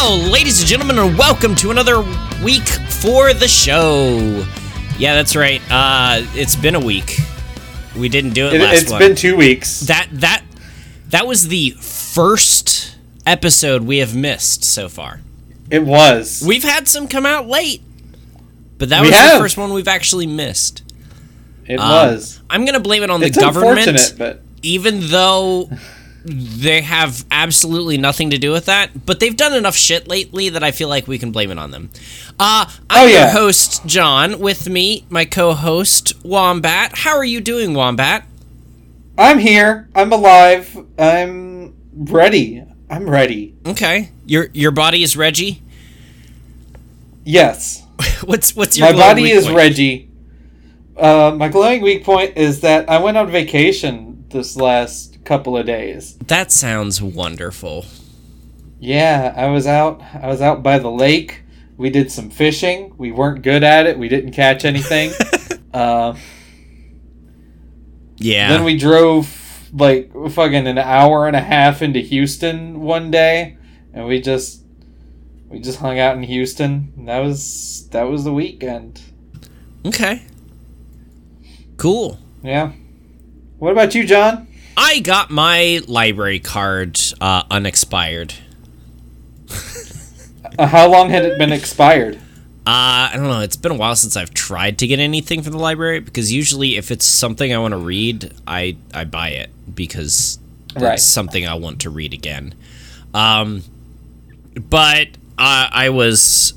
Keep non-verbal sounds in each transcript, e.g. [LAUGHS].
Hello, ladies and gentlemen, and welcome to another week for the show. Yeah, that's right. Uh, it's been a week. We didn't do it, last week. It, last has one. been two weeks. that that that was the first episode we have missed so far. It was. We've had some come out late, but that We was the first one we've actually missed. it Um, was. I'm gonna blame it on It's the government, unfortunate, but even though they have absolutely nothing to do with that. But they've done enough shit lately that I feel like we can blame it on them. Uh, I'm Oh, your host John. With me, my co-host Wombat. How are you doing, Wombat? I'm here. I'm alive. I'm ready. I'm ready. Okay, your your body is Reggie. Yes. [LAUGHS] what's what's your My body is point? Reggie. Uh, my glowing weak point is that I went on vacation this last couple of days. That sounds wonderful. Yeah, I was out. I was out by the lake. We did some fishing. We weren't good at it. We didn't catch anything. uh, [LAUGHS] Yeah. Then we drove like fucking an hour and a half into Houston one day, and we just we just hung out in Houston. That was that was the weekend. okay. Cool. Yeah. What about you, John? I got my library card uh, unexpired. Uh, how long had it been expired? Uh, I don't know. It's been a while since I've tried to get anything from the library because usually, if it's something I want to read, I I buy it because it's Right. something I want to read again. Um, but uh, I was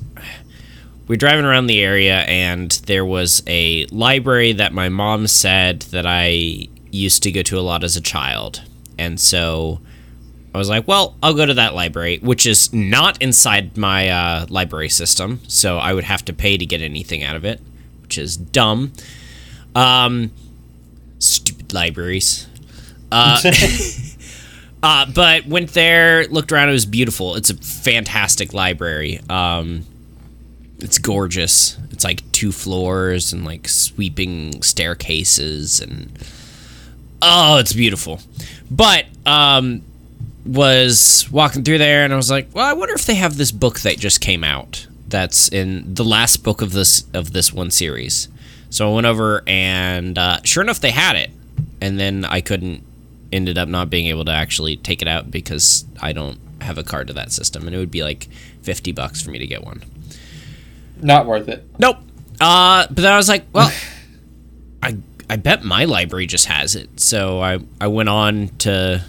we are driving around the area and there was a library that my mom said that I used to go to a lot as a child, and so I was like, well, I'll go to that library, which is not inside my uh, library system, so I would have to pay to get anything out of it, which is dumb. Um, stupid libraries. Uh, [LAUGHS] [LAUGHS] uh, but went there, looked around. It was beautiful. It's a fantastic library. Um, it's gorgeous. It's like two floors and like sweeping staircases and oh, it's beautiful. But um, was walking through there and I was like, well, I wonder if they have this book that just came out. That's in the last book of this of this one series. So I went over and uh, sure enough, they had it. And then I couldn't. Ended up not being able to actually take it out because I don't have a card to that system, and it would be like fifty bucks for me to get one. Not worth it. Nope. Uh, but then I was like, well, [LAUGHS] I bet my library just has it. So I I went on to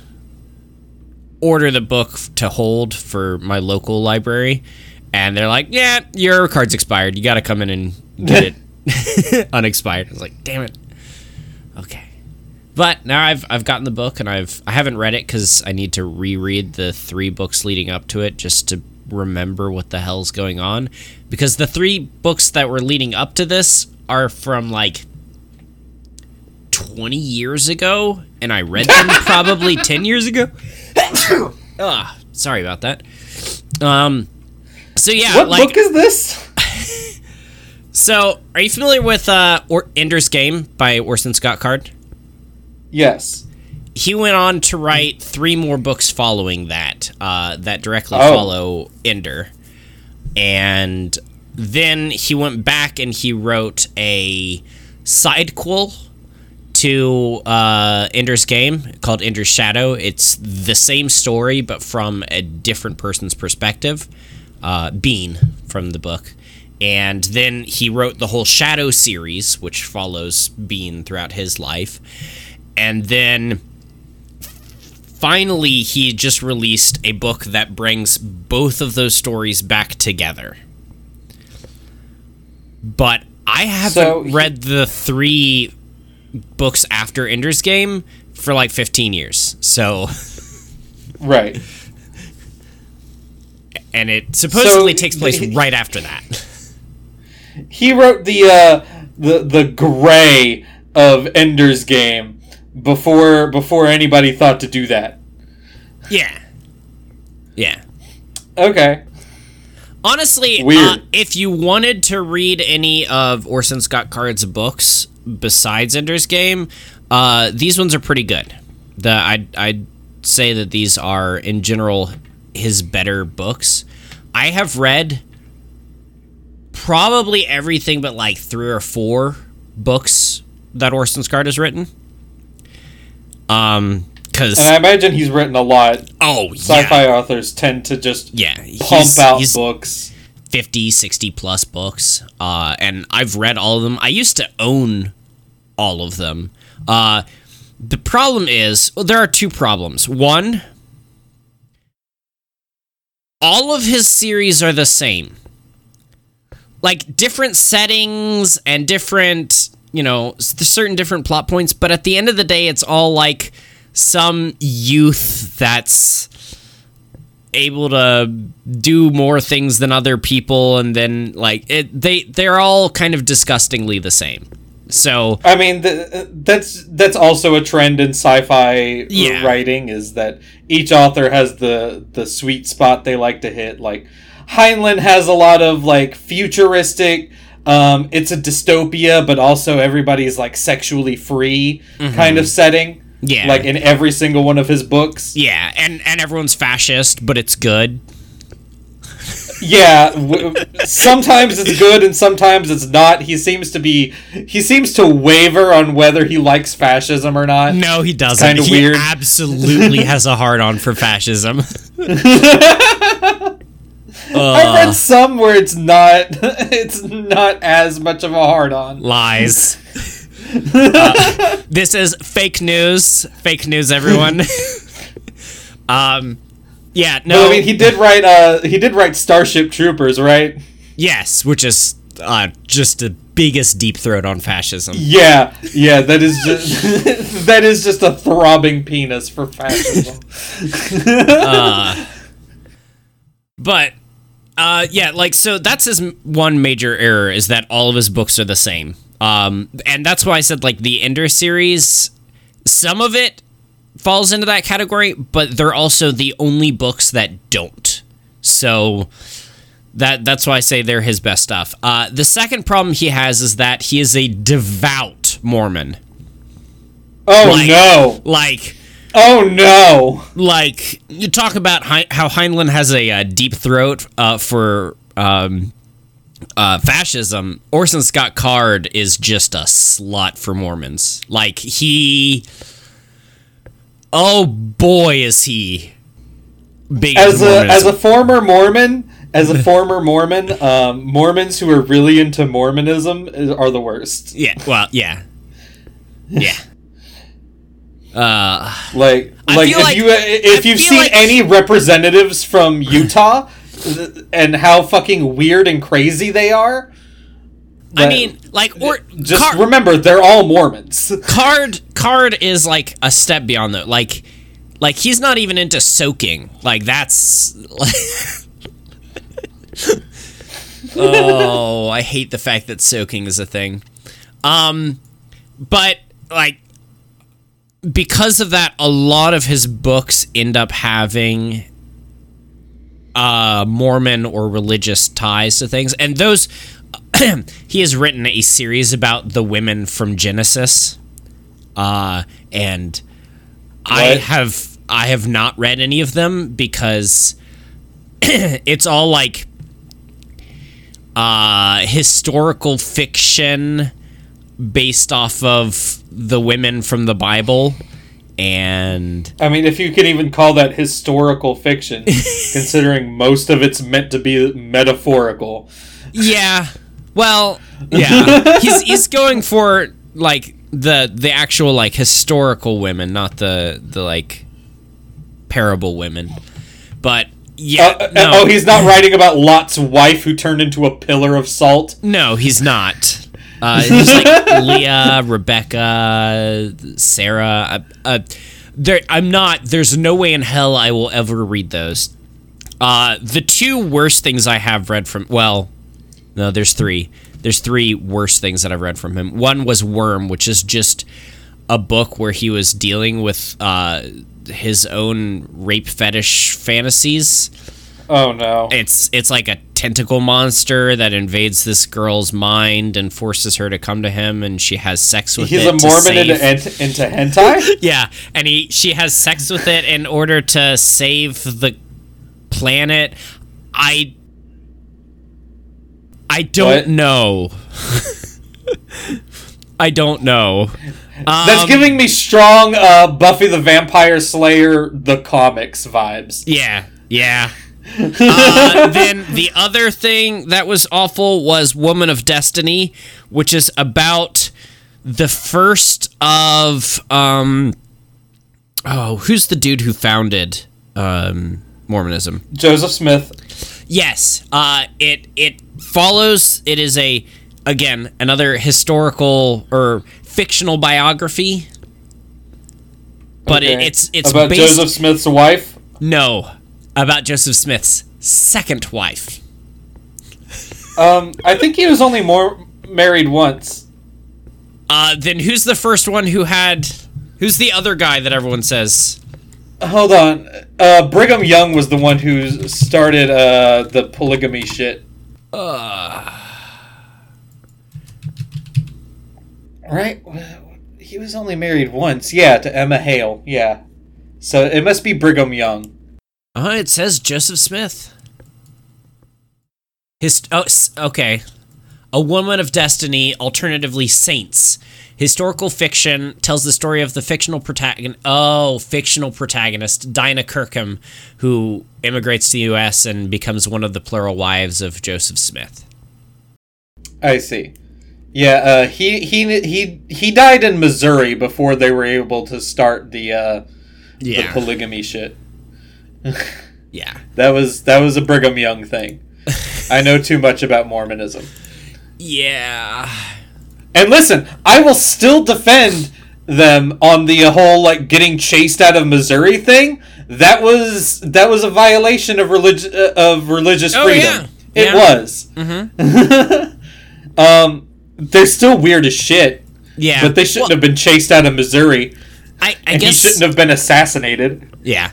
order the book to hold for my local library, and they're like, yeah, your card's expired. You got to come in and get it [LAUGHS] [LAUGHS] unexpired. I was like, damn it. Okay. But now I've I've gotten the book and I've I haven't read it because I need to reread the three books leading up to it just to remember what the hell's going on because the three books that were leading up to this are from like 20 years ago and I read them [LAUGHS] probably 10 years ago. [COUGHS] Ah, sorry about that. Um so yeah, what like book is this? [LAUGHS] so are you familiar with uh or- Ender's Game by Orson Scott Card? Yes. he went on to write three more books following that uh, that directly Oh. follow Ender, and then he went back and he wrote a sidequel to uh, Ender's Game called Ender's Shadow. It's the same story but from a different person's perspective. Uh, Bean from the book. And then he wrote the whole Shadow series, which follows Bean throughout his life. And then finally he just released a book that brings both of those stories back together. But I haven't So he- read the three books after Ender's Game for like 15 years. So, Right. and it supposedly So takes place he- [LAUGHS] right after that. He wrote the uh the the gray of Ender's Game before before anybody thought to do that. yeah. Yeah. Okay. Honestly, uh, if you wanted to read any of Orson Scott Card's books besides Ender's Game, uh, these ones are pretty good. The I'd, I'd say that these are in general his better books. I have read probably everything but like three or four books that Orson Scott has written. Um, because And I imagine he's written a lot. oh Sci-fi yeah, authors tend to just yeah, pump he's, out he's books. 50, 60 plus books. Uh, and I've read all of them. I used to own all of them. Uh, the problem is, well, there are two problems. One, all of his series are the same. Like different settings and different, you know, certain different plot points, but at the end of the day, it's all like some youth that's able to do more things than other people and then like it they they're all kind of disgustingly the same so I mean, th that's that's also a trend in sci-fi Yeah. writing is that each author has the the sweet spot they like to hit. Like Heinlein has a lot of like futuristic. Um, it's a dystopia, but also everybody's like sexually free kind of setting. Yeah. like in every single one of his books. yeah and and everyone's fascist but it's good Yeah, w- sometimes it's good and sometimes it's not. He seems to be he seems to waver on whether he likes fascism or not. no he doesn't kinda he weird. absolutely [LAUGHS] has a hard on for fascism [LAUGHS] I read some where it's not [LAUGHS] it's not as much of a hard on. lies Uh, this is fake news fake news everyone [LAUGHS] um yeah no I mean, he did write uh he did write Starship Troopers, right? yes which is uh, just the biggest deep throat on fascism Yeah, yeah, that is just [LAUGHS] that is just a throbbing penis for fascism. [LAUGHS] But uh, yeah, like so that's his one major error is that all of his books are the same. Um, and that's why I said like the Ender series, some of it falls into that category, but they're also the only books that don't. So that that's why I say they're his best stuff. Uh, the second problem he has is that he is a devout Mormon. Oh Like- no! Like Oh no! like you talk about Hein- how Heinlein has a, uh deep throat uh, for um, uh, fascism. Orson Scott Card is just a slut for Mormons. Like he, oh boy, is he big As a as a former Mormon, as a [LAUGHS] former Mormon, um, Mormons who are really into Mormonism are the worst. yeah, well, yeah, yeah. [LAUGHS] Uh, Like, like if like- you if I you've seen like- any representatives from Utah and how fucking weird and crazy they are, I mean, like, or just remember they're all Mormons. [LAUGHS] card card is like a step beyond that like like he's not even into soaking. Like that's Like [LAUGHS] oh i hate the fact that soaking is a thing. Um but like because of that a lot of his books end up having uh mormon or religious ties to things. And those [CLEARS THROAT] he has written a series about the women from genesis uh, and I have I have not read any of them because [CLEARS THROAT] it's all like uh, historical fiction based off of the women from the Bible, and I mean, if you can even call that historical fiction, [LAUGHS] considering most of it's meant to be metaphorical. yeah, well, yeah, [LAUGHS] he's he's going for like the the actual like historical women, not the the like parable women, but. Yeah, Uh, uh, no. Oh, he's not writing about Lot's wife who turned into a pillar of salt. No, he's not. Uh, he's like [LAUGHS] Leah, Rebecca, Sarah. Uh, uh, there, I'm not. There's no way in hell I will ever read those. Uh, the two worst things I have read from. Well, no, there's three. There's three worst things that I've read from him. One was Worm, which is just a book where he was dealing with uh, his own rape fetish fantasies Oh no. it's it's like a tentacle monster that invades this girl's mind and forces her to come to him and she has sex with He's it He's a Mormon save- into, into hentai? [LAUGHS] yeah and he she has sex with it in order to save the planet. I I don't What? know. [LAUGHS] I don't know. That's Um, giving me strong uh, Buffy the Vampire Slayer the comics vibes. Yeah, yeah. Uh, then the other thing that was awful was Woman of Destiny, which is about the first of um oh, who's the dude who founded um Mormonism? Joseph Smith. Yes. Uh it it follows it is a again another historical or fictional biography. But it, it's it's about based Joseph Smith's wife. no about Joseph Smith's second wife. Um, I think he was only more married once. Uh, then who's the first one who had? Who's the other guy that everyone says? Hold on. Uh, Brigham Young was the one who started uh, the polygamy shit. Right? He was only married once. Yeah, to Emma Hale. Yeah. So it must be Brigham Young. Oh, it says Joseph Smith. His oh okay, a woman of destiny, alternatively saints. Historical fiction tells the story of the fictional protagonist. Oh, fictional protagonist Dinah Kirkham, who immigrates to the U.S. and becomes one of the plural wives of Joseph Smith. I see. Yeah, uh, he he he he died in Missouri before they were able to start the uh, the Yeah, polygamy shit. [LAUGHS] yeah. That was that was a Brigham Young thing. I know too much about Mormonism. Yeah. And listen, I will still defend them on the whole like getting chased out of Missouri thing. That was that was a violation of religion uh, of religious Oh, freedom. yeah. It Yeah. was. Mm-hmm. [LAUGHS] um, they're still weird as shit, Yeah. but they shouldn't Well, have been chased out of Missouri, I, I and guess he shouldn't have been assassinated. Yeah,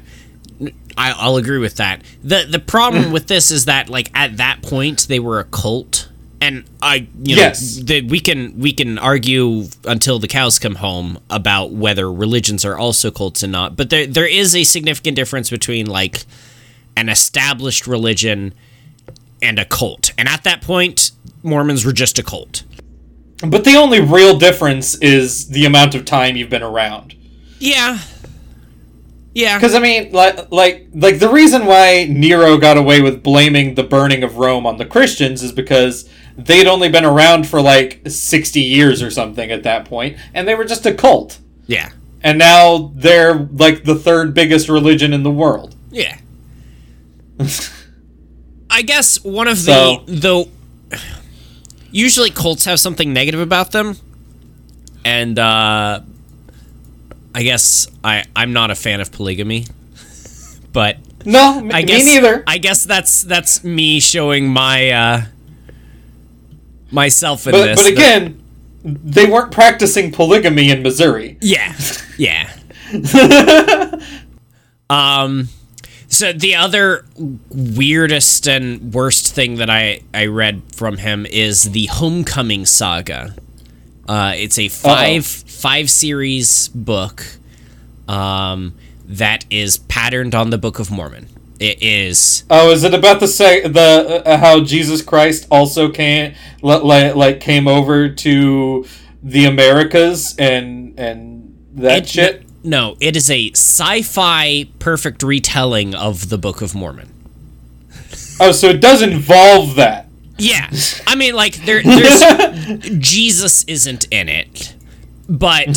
I, I'll agree with that. the The problem mm. with this is that, like, at that point, they were a cult, and I, you know, Yes. that we can we can argue until the cows come home about whether religions are also cults and not. But there there is a significant difference between like an established religion and a cult, and at that point, Mormons were just a cult. But the only real difference is the amount of time you've been around. Yeah. Yeah. Because I mean, like, like, like the reason why Nero got away with blaming the burning of Rome on the Christians is because they'd only been around for like sixty years or something at that point, and they were just a cult. Yeah. And now they're like the third biggest religion in the world. Yeah. [LAUGHS] I guess one of So- the though usually cults have something negative about them. And uh I guess I I'm not a fan of polygamy. [LAUGHS] But No, m- I me neither. I guess that's that's me showing my uh myself in but this. but that- again, they weren't practicing polygamy in Missouri. yeah. Yeah. [LAUGHS] Um, so the other weirdest and worst thing that I I read from him is the Homecoming Saga. Uh, it's a 5 five series book, um, that is patterned on the Book of Mormon. It is Oh, is it about the say the uh, how Jesus Christ also came like like came over to the Americas and and that it- shit? No, it is a sci-fi perfect retelling of the Book of Mormon. Oh, so it does involve that. Yeah, [LAUGHS] I mean, like there, there's [LAUGHS] Jesus isn't in it, but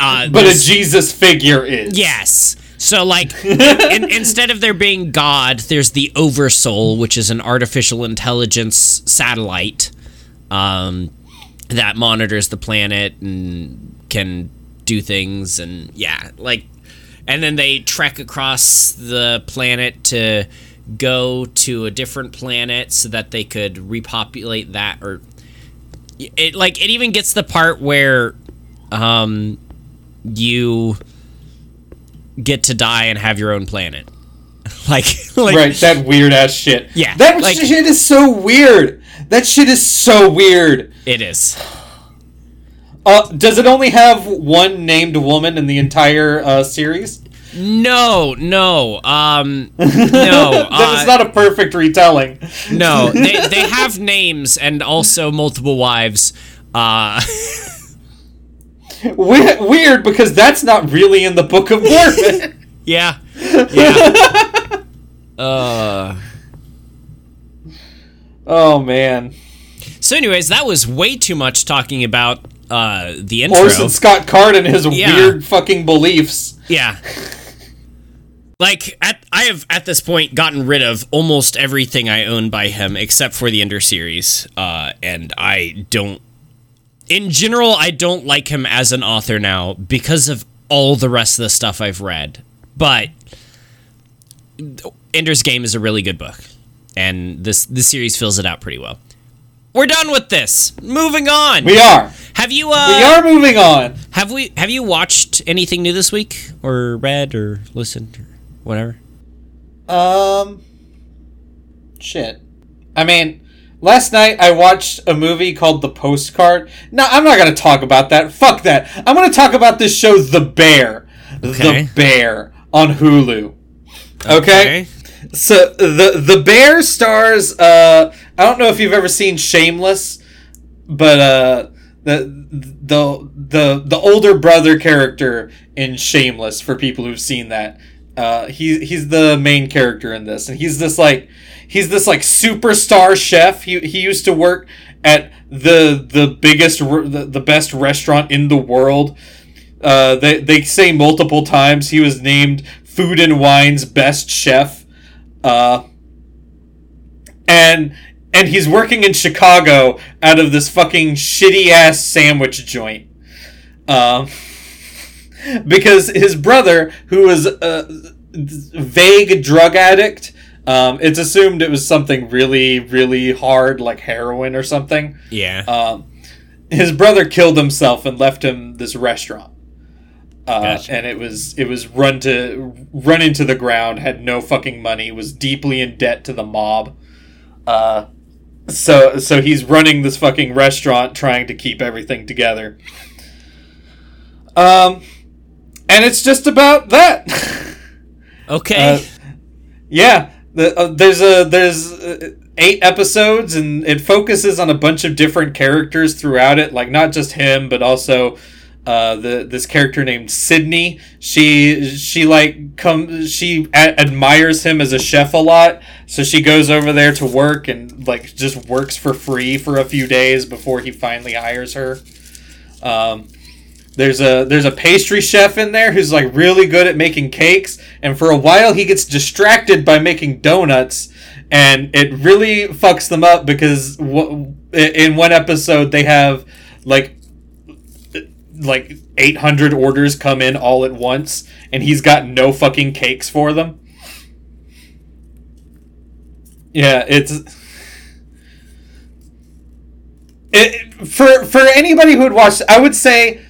uh, But a Jesus figure is. yes. So like, [LAUGHS] in, instead of there being God, there's the Oversoul, which is an artificial intelligence satellite um, that monitors the planet and can do things, and yeah, like, and then they trek across the planet to go to a different planet so that they could repopulate that or it like it even gets the part where um you get to die and have your own planet [LAUGHS] like like right, that weird ass shit. Yeah, That like- shit is so weird. That shit is so weird. it is Uh, does it only have one named woman in the entire uh, series? No, no, um, no. [LAUGHS] that uh, is not a perfect retelling. no, [LAUGHS] they, they have names and also multiple wives. Uh, [LAUGHS] We- weird because that's not really in the Book of Mormon. yeah, yeah. Uh, oh man. so, anyways, that was way too much talking about uh the intro. Orson Scott Card and his Yeah. weird fucking beliefs. Yeah. Like at I have at this point gotten rid of almost everything I own by him except for the Ender series. Uh and I don't in general I don't like him as an author now because of all the rest of the stuff I've read. But Ender's Game is a really good book. And this this series fills it out pretty well. We're done with this. Moving on. We are. have you uh We are moving on. have we have you watched anything new this week or read or listened or whatever? Um shit. I mean, last night I watched a movie called The Postcard. No, I'm not going to talk about that. Fuck that. I'm to talk about this show The Bear. Okay. The Bear on Hulu. Okay? So the the Bear stars uh I don't know if you've ever seen Shameless, but uh the the the the older brother character in Shameless for people who've seen that. Uh he he's the main character in this and he's this like he's this like superstar chef. He he used to work at the the biggest the, the best restaurant in the world. Uh, they, they say multiple times he was named Food and Wine's best chef. Uh, and and he's working in Chicago out of this fucking shitty ass sandwich joint. Um, [LAUGHS] because his brother, who was a vague drug addict, um, it's assumed it was something really, really hard, like heroin or something. Yeah. Um, his brother killed himself and left him this restaurant. Uh, Gotcha. and it was it was run to run into the ground. Had no fucking money. Was deeply in debt to the mob. Uh, so so he's running this fucking restaurant, trying to keep everything together. Um, and it's just about that. okay. Uh, yeah, the, uh, there's a there's uh, eight episodes, and it focuses on a bunch of different characters throughout it. Like not just him, but also uh, the this character named Sydney. She she like come she a- admires him as a chef a lot, so she goes over there to work and like just works for free for a few days before he finally hires her. Um, there's a there's a pastry chef in there who's like really good at making cakes, and for a while he gets distracted by making donuts, and it really fucks them up because w- in one episode they have like like 800 orders come in all at once, and he's got no fucking cakes for them. Yeah, it's it, for for anybody who would watch, I would say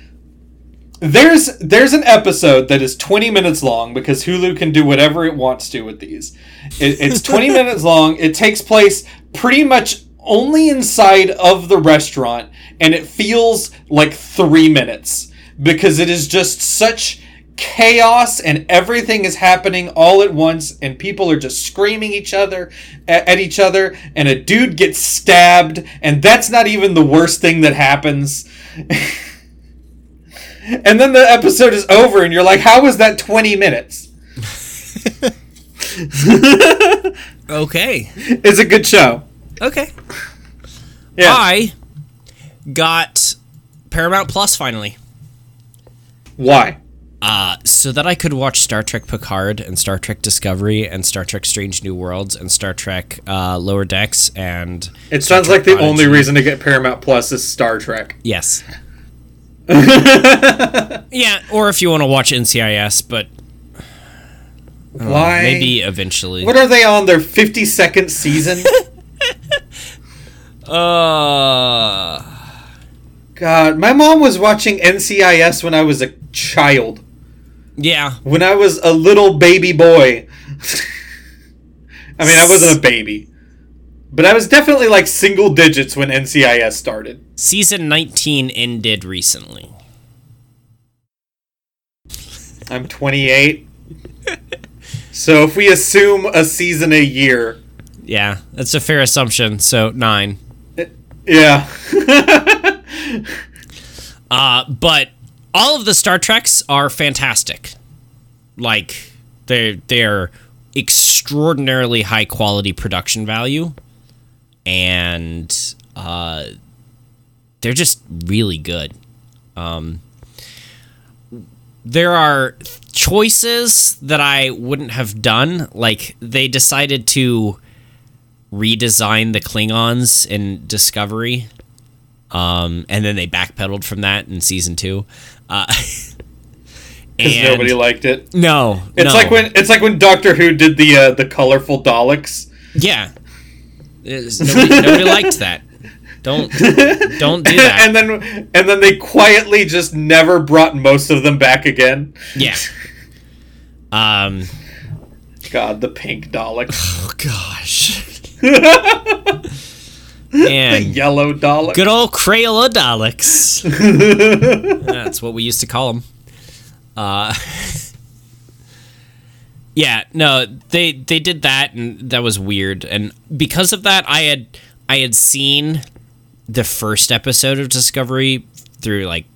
there's there's an episode that is 20 minutes long because Hulu can do whatever it wants to with these. It, it's [LAUGHS] 20 minutes long. It takes place pretty much only inside of the restaurant, and it feels like three minutes because it is just such chaos and everything is happening all at once and people are just screaming each other at, at each other and a dude gets stabbed and that's not even the worst thing that happens [LAUGHS] and then the episode is over and you're like how was that 20 minutes [LAUGHS] okay. it's a good show Okay. yeah I got Paramount Plus finally. why Uh, so that I could watch Star Trek Picard and Star Trek Discovery and Star Trek Strange New Worlds and Star Trek uh, Lower Decks and it sounds like the Prodigy. only reason to get paramount plus is star trek yes, [LAUGHS] yeah, or if you want to watch NCIS, but why? maybe eventually. what are they on their 52nd season? [LAUGHS] Uh, god my mom was watching ncis when i was a child. Yeah, when I was a little baby boy. [LAUGHS] I mean, I wasn't a baby, but I was definitely like single digits when NCIS started. season 19 ended recently. I'm 28. So if we assume a season a year, Yeah, that's a fair assumption. So nine. yeah. [LAUGHS] Uh, but all of the Star Treks are fantastic. Like they're they're extraordinarily high quality production value, and uh, they're just really good. Um, there are choices that I wouldn't have done. Like they decided to redesign the Klingons in Discovery um, and then they backpedaled from that in season two. Uh, [LAUGHS] Because nobody liked it. no, It's no. like when it's like when Doctor Who did the uh, the colorful Daleks. yeah, It's- nobody, nobody liked that. Don't don't do that. [LAUGHS] and then and then they quietly just never brought most of them back again. yeah. Um. God, the pink Dalek, [LAUGHS] Oh gosh. and [LAUGHS] the yellow Dalek. good old Crayola Daleks. That's what we used to call them. Uh, yeah, no, they they did that, and that was weird. And because of that, I had I had seen the first episode of Discovery through like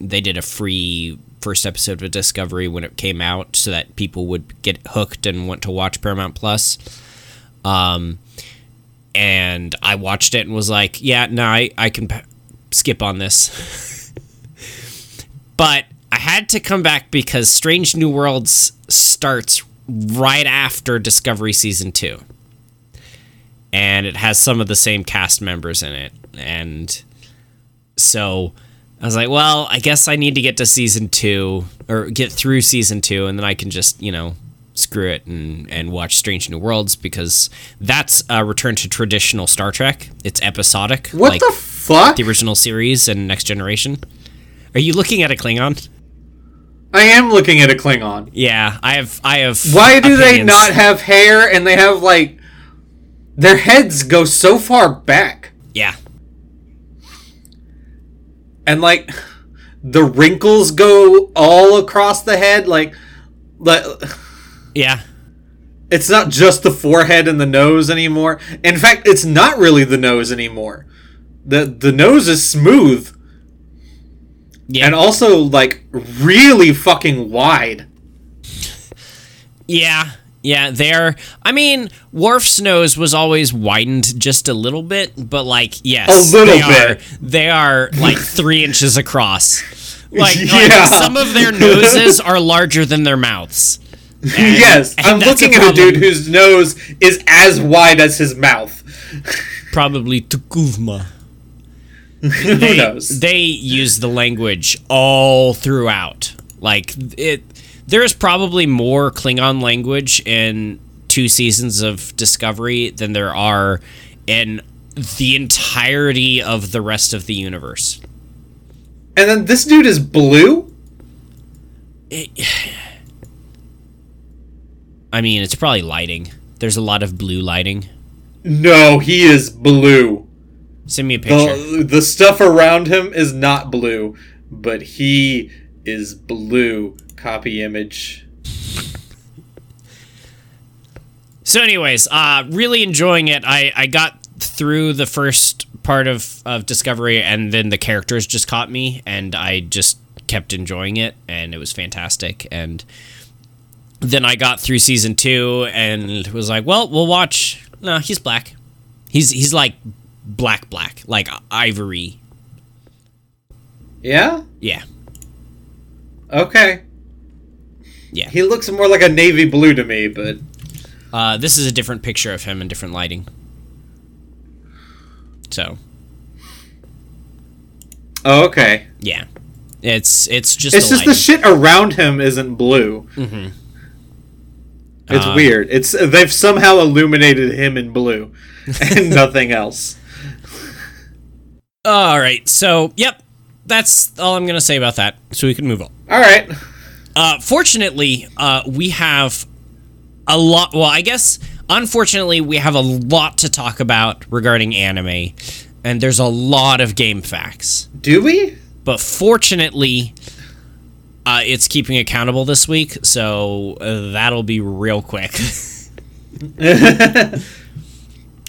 they did a free first episode of Discovery when it came out, so that people would get hooked and want to watch Paramount Plus. Um, and I watched it and was like, yeah, no, I, I can p- skip on this. [LAUGHS] but I had to come back because Strange New Worlds starts right after Discovery Season 2. And it has some of the same cast members in it. And so I was like, well, I guess I need to get to Season 2 or get through Season 2 and then I can just, you know, screw it and, and watch Strange New Worlds because that's a return to traditional Star Trek. It's episodic. what like the fuck? the original series and Next Generation. Are you looking at a Klingon? I am looking at a Klingon. Yeah, I have. I have. Why do they not have hair and they have like their heads go so far back Yeah, and like the wrinkles go all across the head like like yeah, it's not just the forehead and the nose anymore. In fact, it's not really the nose anymore. The the nose is smooth yeah, and also like really fucking wide. yeah, yeah. They're. I mean, Worf's nose was always widened just a little bit, but like, yes, A little they Are, bit. they are like [LAUGHS] three inches across. Like, like, Yeah. some of their noses [LAUGHS] are larger than their mouths. And- yes, and I'm looking a at a dude whose nose is as wide as his mouth. probably T'Kuvma. [LAUGHS] Who they, knows? They use the language all throughout. Like it, there is probably more Klingon language in two seasons of Discovery than there are in the entirety of the rest of the universe. And then this dude is blue? [SIGHS] I mean, it's probably lighting. There's a lot of blue lighting. No, he is blue. Send me a picture. The, the stuff around him is not blue, but he is blue. Copy image. So, anyways, uh, really enjoying it. I, I got through the first part of, of Discovery, and then the characters just caught me, and I just kept enjoying it, and it was fantastic. And then I got through season two, and was like, well, we'll watch. No, he's black. He's he's like black, black, like ivory. Yeah? Yeah, Okay. yeah. He looks more like a navy blue to me, but Uh, this is a different picture of him and different lighting. So oh, okay. yeah, it's it's just It's the just the shit around him isn't blue. Mm-hmm. It's Um, weird. It's they've somehow illuminated him in blue [LAUGHS] and nothing else. All right. So, yep. That's all I'm going to say about that. So we can move on. All right. Uh, fortunately, uh, we have a lot. Well, I guess, unfortunately, we have a lot to talk about regarding anime. And there's a lot of game facts. Do we? But fortunately, uh, it's keeping accountable this week, so uh, that'll be real quick. [LAUGHS] [LAUGHS] uh,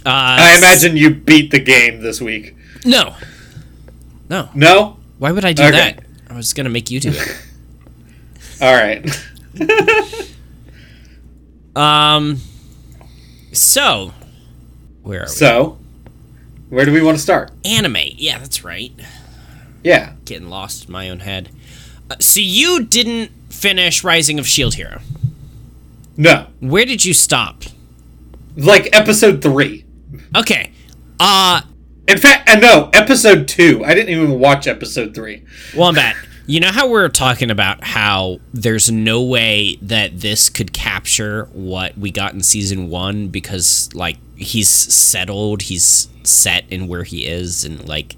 I imagine you beat the game this week. No, no. No? Why would I do Okay. that? I was gonna make you do it. [LAUGHS] All right. [LAUGHS] Um. So, where are we? so, where do we want to start? Anime. Yeah, that's right. Yeah. Getting lost in my own head. Uh, so you didn't finish Rising of Shield Hero. No. Where did you stop? Like episode 3. Okay. Uh, In fact, uh, no, episode 2. I didn't even watch episode 3. Well, Wombat, you know how we are talking about how there's no way that this could capture what we got in season one because, like, he's settled, he's set in where he is, and, like,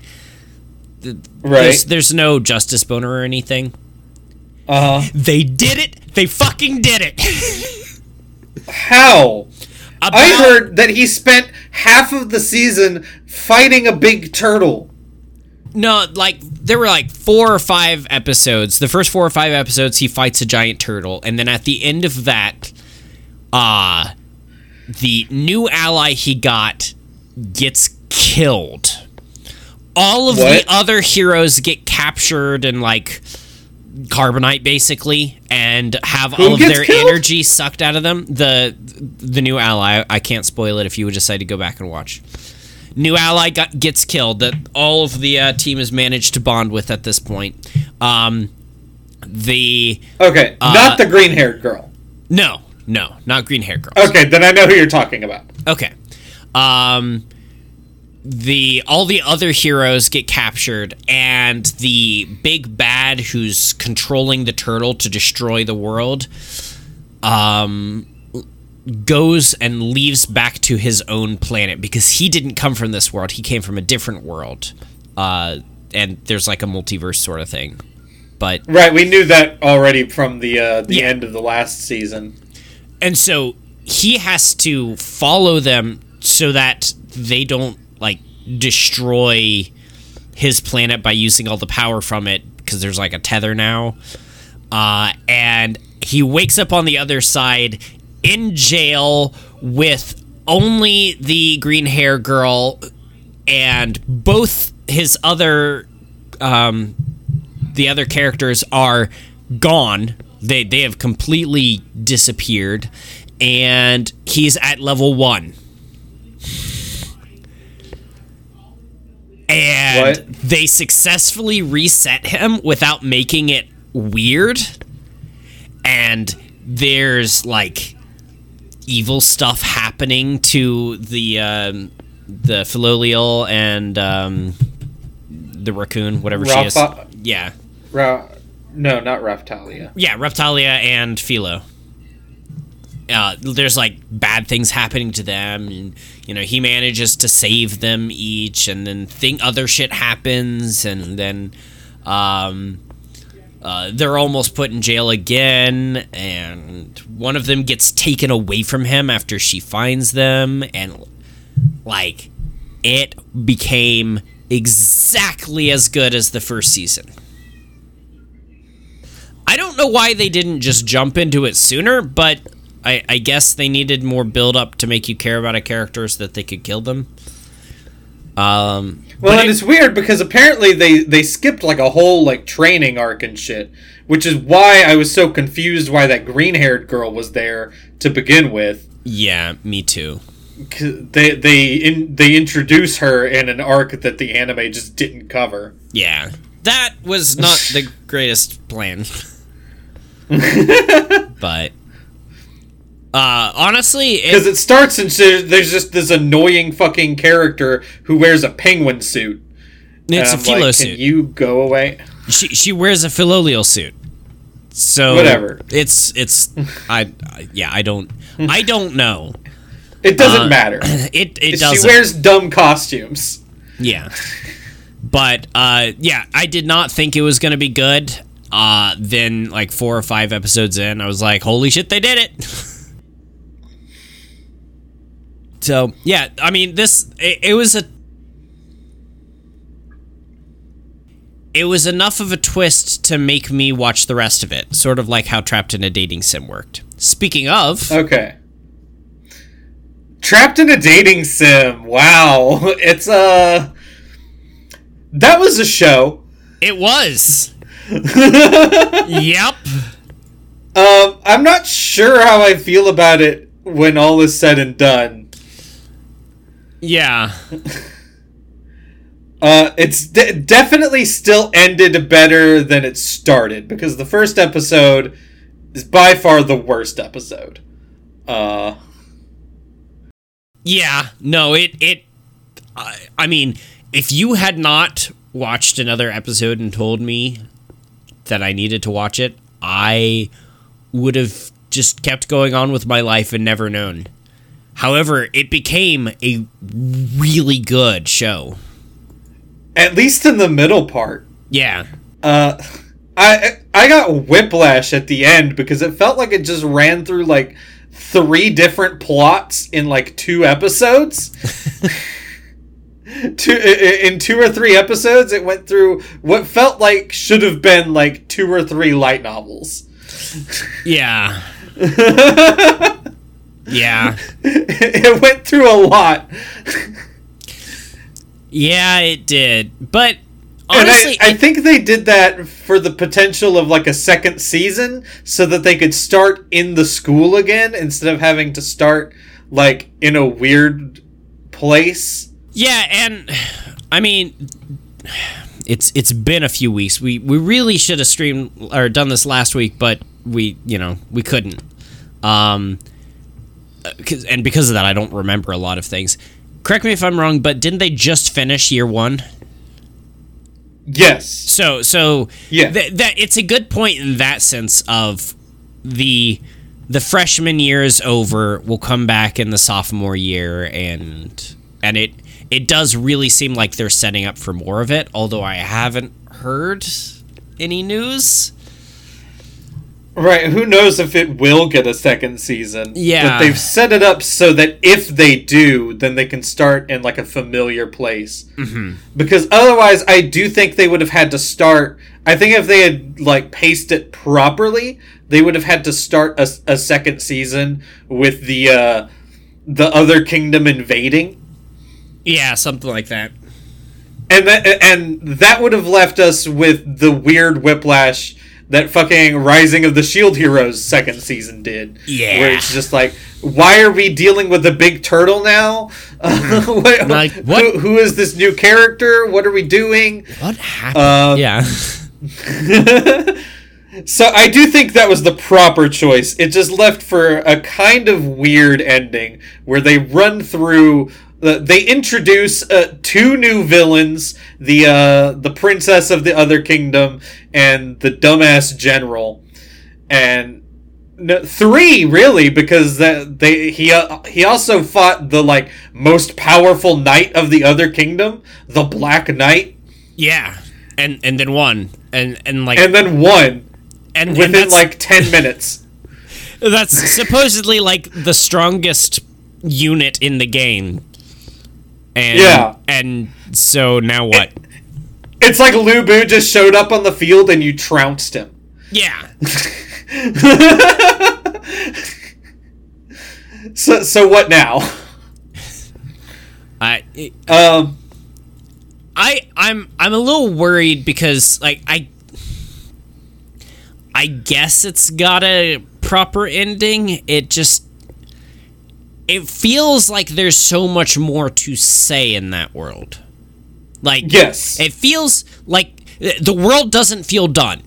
th- Right. there's, there's no justice boner or anything. Uh huh. They did it! They fucking did it! [LAUGHS] How? About- I heard that he spent half of the season fighting a big turtle. No, like there were like four or five episodes. The first four or five episodes, he fights a giant turtle, and then at the end of that, uh the new ally he got gets killed. All of What? the other heroes get captured and like carbonite basically and have all of their killed? energy sucked out of them. The the new ally, I can't spoil it if you would decide to go back and watch new ally got, gets killed that all of the uh, team has managed to bond with at this point. Um, the Okay, Uh, not the green haired girl. no, no, not green haired girl Okay, then I know who you're talking about. Okay. Um, the all the other heroes get captured, and the big bad who's controlling the turtle to destroy the world, um, goes and leaves back to his own planet because he didn't come from this world. He came from a different world. Uh, and there's like a multiverse sort of thing. But Right, we knew that already from the uh, the Yeah. end of the last season. and so he has to follow them so that they don't like destroy his planet by using all the power from it because there's like a tether now uh, and he wakes up on the other side in jail with only the green hair girl and both his other um, the other characters are gone. They they have completely disappeared, and he's at level one. And What? they successfully reset him without making it weird. And there's like evil stuff happening to the um, the Filolial and um, the raccoon, whatever she is. Yeah, Ra- no, not Raphtalia. yeah, Reptalia and Filo. Uh, there's like bad things happening to them, and you know he manages to save them each, and then think other shit happens, and then um, uh, they're almost put in jail again, and one of them gets taken away from him after she finds them, and like it became exactly as good as the first season. I don't know why they didn't just jump into it sooner, but I, I guess they needed more build up to make you care about a character so that they could kill them. Um, Well, and it- it's weird because apparently they they skipped like a whole like training arc and shit, which is why I was so confused why that green haired girl was there to begin with. yeah, me too. They they in, they introduce her in an arc that the anime just didn't cover. Yeah, that was not [LAUGHS] the greatest plan. [LAUGHS] but uh, honestly, Because it, it starts and there's just this annoying fucking character who wears a penguin suit. It's a filo like, suit. Can you go away? she she wears a filolial suit. So Whatever. It's it's I, I yeah I don't I don't know. It doesn't Uh, matter. [CLEARS THROAT] It it she doesn't. She wears dumb costumes. Yeah. But uh yeah, I did not think it was going to be good. Uh then like 4 or 5 episodes in, I was like, "Holy shit, they did it." [LAUGHS] so, yeah, I mean, this it, it was a it was enough of a twist to make me watch the rest of it, sort of like how Trapped in a Dating Sim worked. Speaking of, Okay. Trapped in a dating sim. Wow. [LAUGHS] It's a. That was a show. it was. [LAUGHS] yep. Um, I'm not sure how I feel about it when all is said and done. Yeah. [LAUGHS] Uh, it's de- definitely still ended better than it started because the first episode is by far the worst episode. Uh, Yeah, no, it it. I I mean, if you had not watched another episode and told me that I needed to watch it, I would have just kept going on with my life and never known. However, it became a really good show. at least in the middle part. Yeah. Uh, I I got whiplash at the end because it felt like it just ran through like three different plots in like two episodes. [LAUGHS] two in two or three episodes, it went through what felt like should have been like two or three light novels. Yeah. [LAUGHS] yeah. [LAUGHS] it went through a lot. Yeah, it did. But And honestly, I, I it- think they did that for the potential of like a second season so that they could start in the school again instead of having to start like in a weird place. Yeah, and I mean, it's it's been a few weeks. We we really should have streamed or done this last week, but we you know we couldn't. Um, 'cause- and because of that, I don't remember a lot of things. Correct me if I'm wrong, but didn't they just finish year one? Yes. So so Yeah. th- that it's a good point in that sense of the the freshman year is over. We'll come back in the sophomore year, and and it it does really seem like they're setting up for more of it. Although I haven't heard any news. Right, who knows if it will get a second season. Yeah. But they've set it up so that if they do, then they can start in like a familiar place. Mm-hmm. Because otherwise, I do think they would have had to start. I think if they had like paced it properly, they would have had to start a, a second season with the uh, the other kingdom invading. Yeah, something like that. and that and that would have left us with the weird whiplash that fucking Rising of the Shield Heroes second season did. Yeah. where it's just like, why are we dealing with the big turtle now? [LAUGHS] what, Like, Who, what- who is this new character? What are we doing? What happened? Um, yeah. [LAUGHS] So I do think that was the proper choice. It just left for a kind of weird ending where they run through. Uh, they introduce uh, two new villains: the uh, the princess of the other kingdom and the dumbass general, and no, three really because that they he uh, he also fought the like most powerful knight of the other kingdom, the Black Knight, yeah. And and then one. And and like and then won and, and within that's- like ten [LAUGHS] minutes. That's supposedly like the strongest unit in the game. And Yeah. and so now what? It's like Lu Bu just showed up on the field and you trounced him. yeah. [LAUGHS] So so what now? I Um I I'm I'm a little worried because like I I guess it's got a proper ending. It just it feels like there's so much more to say in that world. Like yes. It feels like the world doesn't feel done.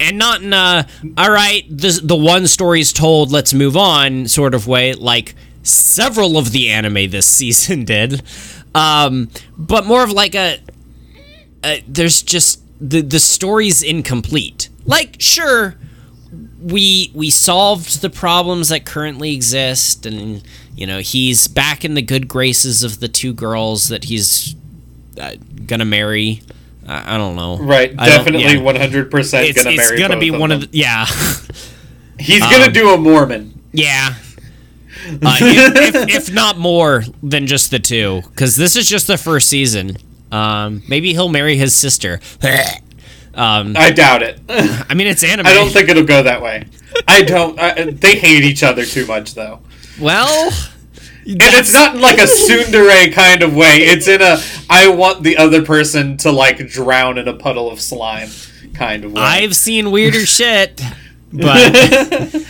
And not in a, all right, the, the one story's told, let's move on sort of way, like several of the anime this [LAUGHS] season did. Um, but more of like a, a there's just, the, the story's incomplete. Like, sure, we we solved the problems that currently exist and you know he's back in the good graces of the two girls that he's uh, gonna marry I, I don't know right, I definitely yeah. one hundred percent it's, gonna it's marry. gonna be one of the yeah [LAUGHS] He's gonna um, do a Mormon. yeah [LAUGHS] uh, if, if, if not more than just the two because this is just the first season Um, maybe he'll marry his sister. [LAUGHS] um, I doubt it. [LAUGHS] I mean, it's anime. I don't think it'll go that way. I don't. I, they hate each other too much, though. Well, And it's not in like a [LAUGHS] tsundere kind of way. It's in a I want the other person to like drown in a puddle of slime kind of way. I've seen weirder [LAUGHS] shit, but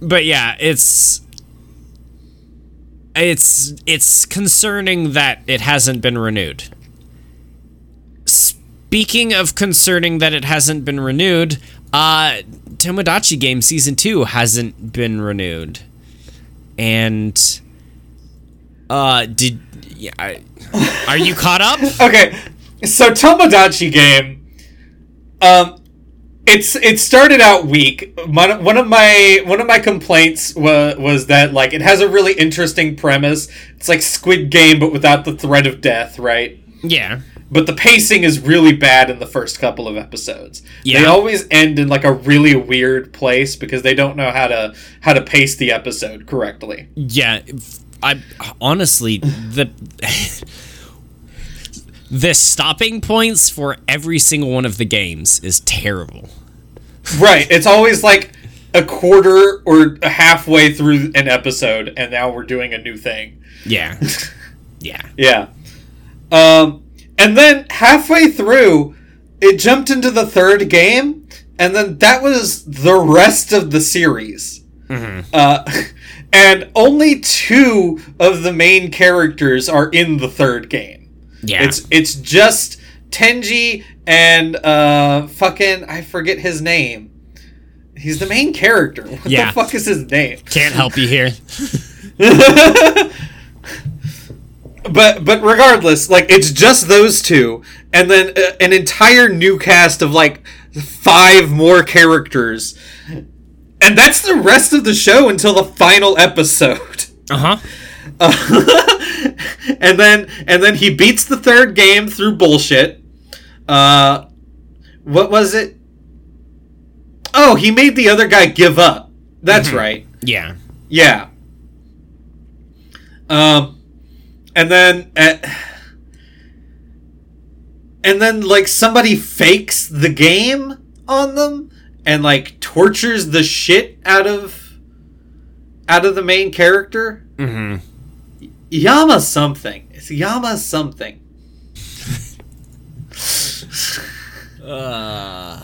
but yeah, it's it's it's concerning that it hasn't been renewed. Speaking of concerning that it hasn't been renewed, uh Tomodachi Game season 2 hasn't been renewed. And uh did yeah, I- are you caught up? [LAUGHS] okay, so Tomodachi game, um, it's it started out weak. One, one of my one of my complaints was was that like it has a really interesting premise. It's like Squid Game but without the threat of death, right? Yeah. But the pacing is really bad in the first couple of episodes. They always end in like a really weird place because they don't know how to how to pace the episode correctly. Yeah, I honestly the the stopping points for every single one of the games is terrible. Right. It's always like a quarter or halfway through an episode, and now we're doing a new thing. Yeah, [LAUGHS] yeah, Yeah. Um, and then halfway through, it jumped into the third game, and then that was the rest of the series. Uh, [LAUGHS] and only two of the main characters are in the third game. yeah. It's it's just Tenji and uh fucking I forget his name. He's the main character. What Yeah. the fuck is his name? Can't help you here. [LAUGHS] [LAUGHS] But but regardless, like it's just those two, and then uh, an entire new cast of like five more characters, and that's the rest of the show until the final episode. Uh huh. [LAUGHS] and then and then he beats the third game through bullshit. Uh, what was it? Oh, he made the other guy give up. That's right. Yeah. Yeah. Um, and then uh, and then like somebody fakes the game on them and like tortures the shit out of out of the main character. Mm-hmm. Yama something. It's Yama something. Uh,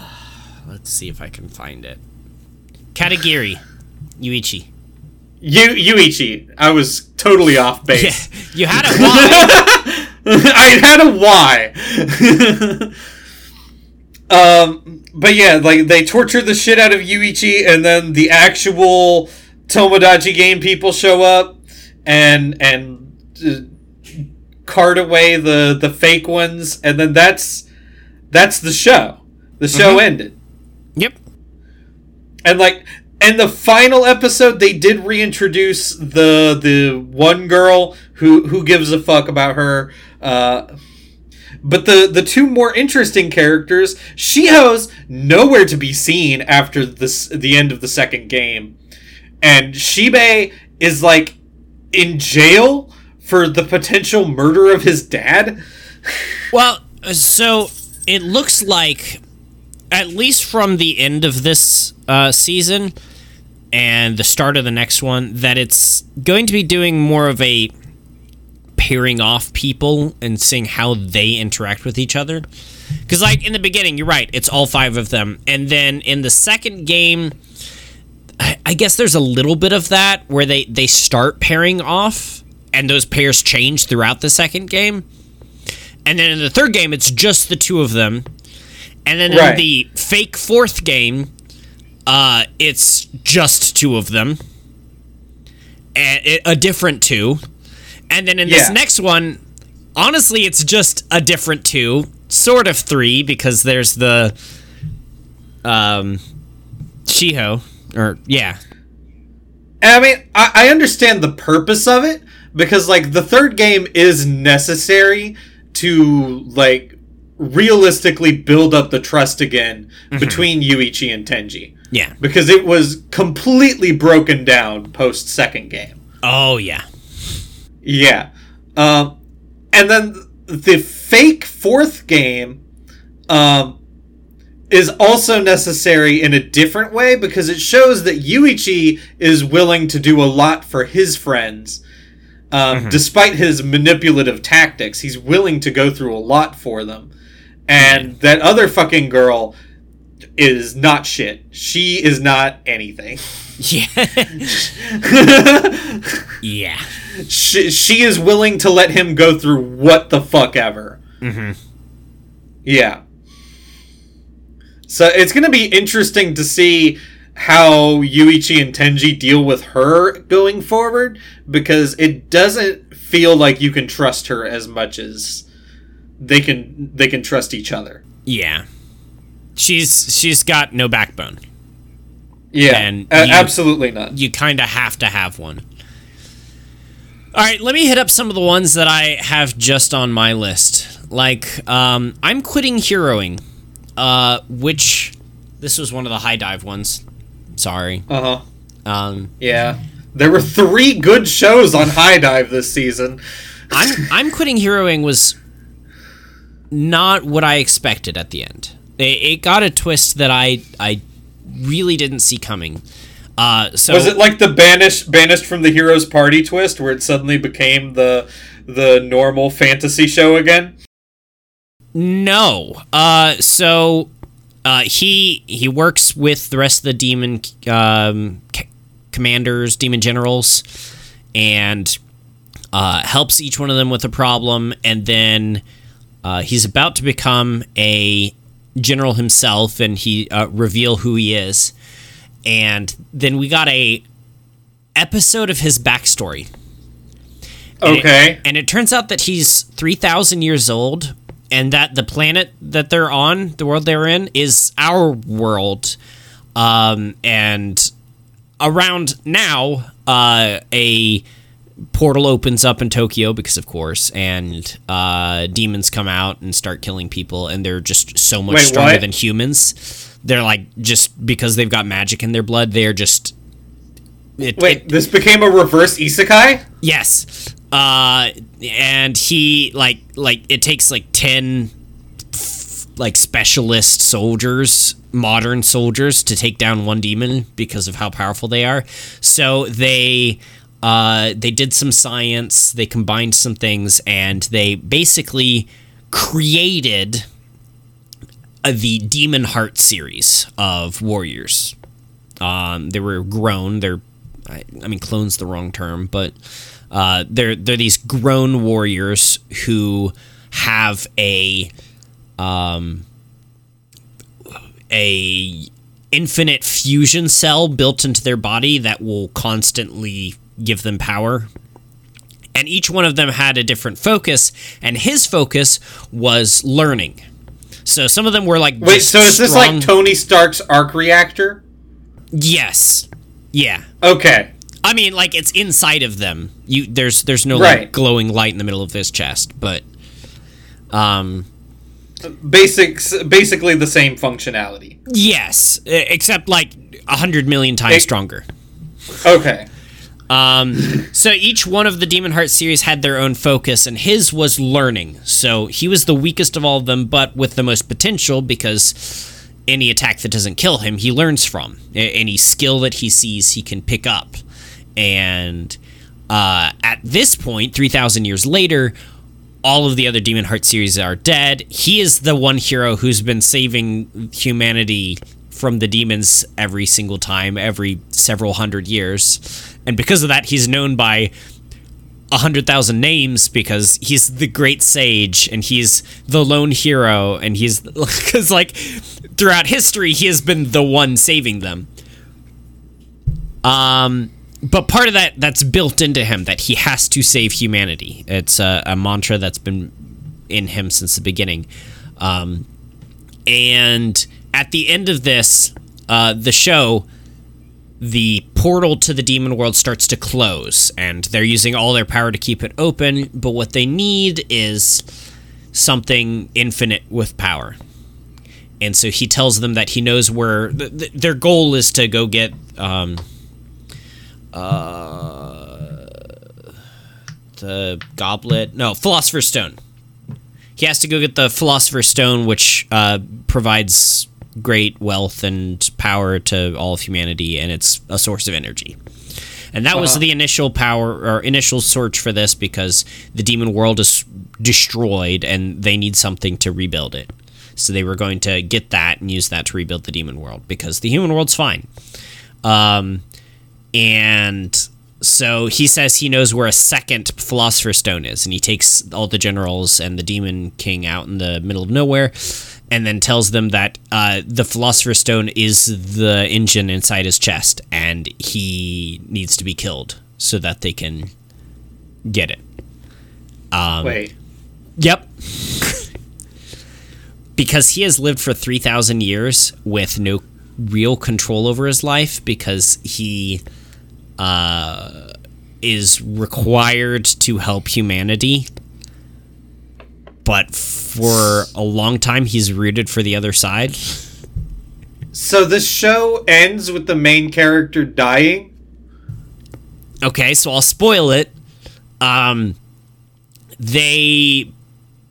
let's see if I can find it. Katagiri, Yuichi. Yu Yuichi. I was totally off base. you had a [LAUGHS] Why? I had a why. [LAUGHS] um, but yeah, like they torture the shit out of Yuichi, and then the actual Tomodachi game people show up and and uh, cart away the the fake ones, and then that's that's the show. The show ended. yep. And like in the final episode they did reintroduce the the one girl who who gives a fuck about her uh but the the two more interesting characters, Shiho's nowhere to be seen after this the end of the second game. And Shibe is like in jail for the potential murder of his dad. [LAUGHS] Well, so it looks like, at least from the end of this uh, season and the start of the next one, that it's going to be doing more of a pairing off people and seeing how they interact with each other. Because, like, in the beginning, you're right, it's all five of them. And then in the second game, I I guess there's a little bit of that where they, they start pairing off and those pairs change throughout the second game. And then in the third game, it's just the two of them. And then in the fake fourth game, uh, it's just two of them. And a different two. And then in this Yeah. next one, honestly, it's just a different two. Sort of three, because there's the. Um. Shiho. Or, yeah. I mean, I, I understand the purpose of it because, like, the third game is necessary to, like, realistically build up the trust again between Yuichi and Tenji Yeah. because it was completely broken down post second game. Oh, yeah. Yeah. Um, and then the fake fourth game um, is also necessary in a different way because it shows that Yuichi is willing to do a lot for his friends. Um, Despite his manipulative tactics, he's willing to go through a lot for them. And that other fucking girl is not shit. She is not anything. Yeah. [LAUGHS] yeah. she, she is willing to let him go through what the fuck ever. Mhm. Yeah. So it's going to be interesting to see how Yuichi and Tenji deal with her going forward because it doesn't feel like you can trust her as much as they can they can trust each other. Yeah. She's she's got no backbone. Yeah. And a- you- absolutely not. You kind of have to have one. All right, let me hit up some of the ones that I have just on my list. Like, um, I'm quitting heroing, uh, which this was one of the HIDIVE ones. Sorry. Uh-huh. Um, Yeah. There were 3 good shows on HIDIVE this season. I'm I'm quitting heroing was not what I expected at the end. It, it got a twist that I I really didn't see coming. Uh, so Was it like the banished banished from the heroes party twist where it suddenly became the the normal fantasy show again? No. Uh, so uh, he he works with the rest of the demon um, c- commanders, demon generals, and uh, helps each one of them with a problem. And then uh, he's about to become a general himself, and he uh, reveal who he is. And then we got a episode of his backstory. And it- Okay. and it turns out that he's 3,000 years old and that the planet that they're on, the world they're in, is our world. Um, and around now, uh, a portal opens up in Tokyo because, of course, and uh, demons come out and start killing people, and they're just so much Wait, stronger what? than humans. They're like, just because they've got magic in their blood, they're just. It, Wait, it- this became a reverse isekai? Yes. Uh and he like like it takes like 10 like specialist soldiers, modern soldiers to take down one demon because of how powerful they are. So they uh they did some science, they combined some things and they basically created the Demon Heart series of warriors. Um, they were grown. They're, I, I mean, clone's the wrong term, but uh, they're they're these grown warriors who have a um, a infinite fusion cell built into their body that will constantly give them power. And each one of them had a different focus, and his focus was learning. So some of them were like Wait, so is this like Tony Stark's arc reactor? Yes. Yeah. Okay. I mean, like it's inside of them. You there's there's no Right. like glowing light in the middle of his chest, but um Basics basically the same functionality. yes, except like a hundred million times It- stronger. Okay. Um, so each one of the Demon Heart series had their own focus, and his was learning. So he was the weakest of all of them, but with the most potential because any attack that doesn't kill him, he learns from. Any skill that he sees, he can pick up. And uh, at this point, 3,000 years later, all of the other Demon Heart series are dead. He is the one hero who's been saving humanity from the demons every single time, every several hundred years. And because of that, he's known by a hundred thousand names because he's the great sage and he's the lone hero and he's [LAUGHS] because like throughout history he has been the one saving them. Um but part of that that's built into him that he has to save humanity. It's a, a mantra that's been in him since the beginning. Um and at the end of this uh the show the portal to the demon world starts to close and they're using all their power to keep it open but what they need is something infinite with power. And so he tells them that he knows where th- th- their goal is to go get um uh the goblet no philosopher's stone. He has to go get the Philosopher's Stone, which uh, provides great wealth and power to all of humanity, and it's a source of energy. And that was Uh-huh. the initial power or initial search for this because the demon world is destroyed and they need something to rebuild it. So they were going to get that and use that to rebuild the demon world because the human world's fine. Um, and so he says he knows where a second philosopher's stone is and he takes all the generals and the demon king out in the middle of nowhere and then tells them that uh, the philosopher's stone is the engine inside his chest and he needs to be killed so that they can get it Um, Wait. Yep. [LAUGHS] because he has lived for 3,000 years with no real control over his life because he uh, is required to help humanity. But for a long time, he's rooted for the other side. So this show ends with the main character dying. Okay, so I'll spoil it. Um, they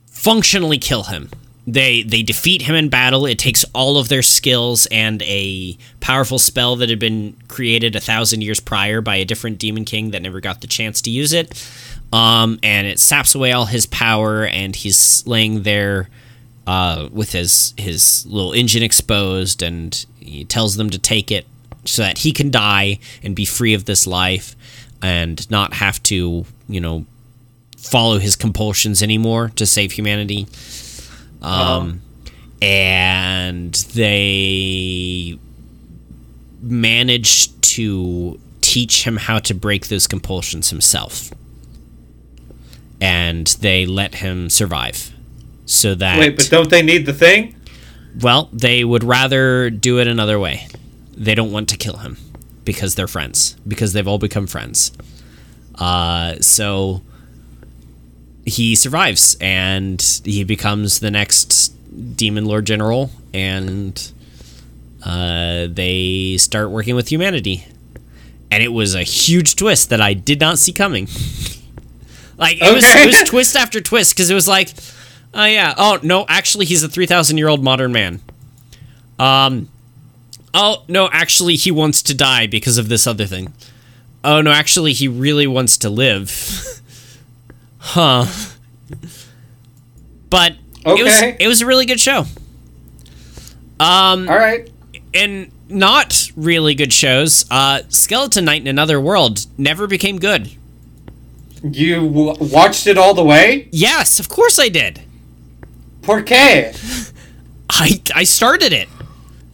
functionally kill him. They they defeat him in battle. It takes all of their skills and a powerful spell that had been created a thousand years prior by a different demon king that never got the chance to use it. Um, and it saps away all his power, and he's laying there uh, with his his little engine exposed, and he tells them to take it so that he can die and be free of this life and not have to, you know, follow his compulsions anymore to save humanity. Um, and they managed to teach him how to break those compulsions himself. And they let him survive. So that Wait, but don't they need the thing? well, they would rather do it another way. They don't want to kill him because they're friends, because they've all become friends. Uh, so he survives and he becomes the next Demon Lord General, and uh, they start working with humanity. And it was a huge twist that I did not see coming. [LAUGHS] like, it, was, it was twist after twist because it was like, Oh yeah. Oh no, actually he's a 3000 year old modern man. Um Oh no, actually he wants to die because of this other thing. Oh no, actually he really wants to live. [LAUGHS] huh. But it was Okay. it was a really good show. Um All right. and not really good shows. Uh Skeleton Knight in Another World never became good. You w- watched it all the way? Yes, of course I did. Por qué? [LAUGHS] I I started it.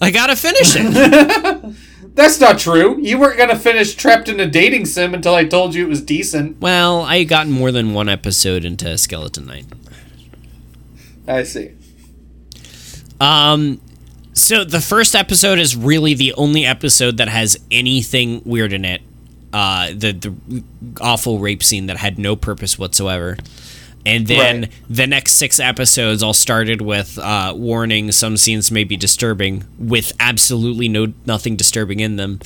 I got to finish it. [LAUGHS] That's not true. You weren't gonna finish Trapped in a Dating Sim until I told you it was decent. Well, I got more than one episode into Skeleton Knight. I see. Um, so the first episode is really the only episode that has anything weird in it. Uh, the the awful rape scene that had no purpose whatsoever. And then Right. the next six episodes all started with uh, warning some scenes may be disturbing, with absolutely no nothing disturbing in them.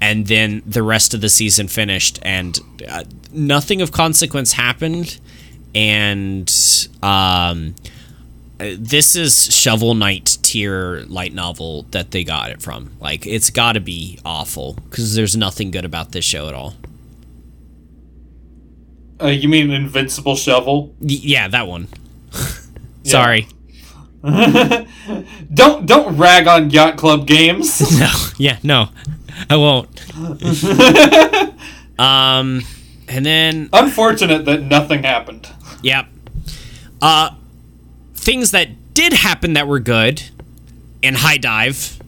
And then the rest of the season finished, and uh, nothing of consequence happened. And um, this is Shovel Knight tier light novel that they got it from. Like, it's got to be awful because there's nothing good about this show at all. Uh, you mean Invincible Shovel? Y- yeah, that one. [LAUGHS] Sorry. [LAUGHS] Don't don't rag on Yacht Club games. [LAUGHS] No. Yeah, no. I won't. um, and then Unfortunate that nothing happened. Yep. Uh, things that did happen that were good in HIDIVE.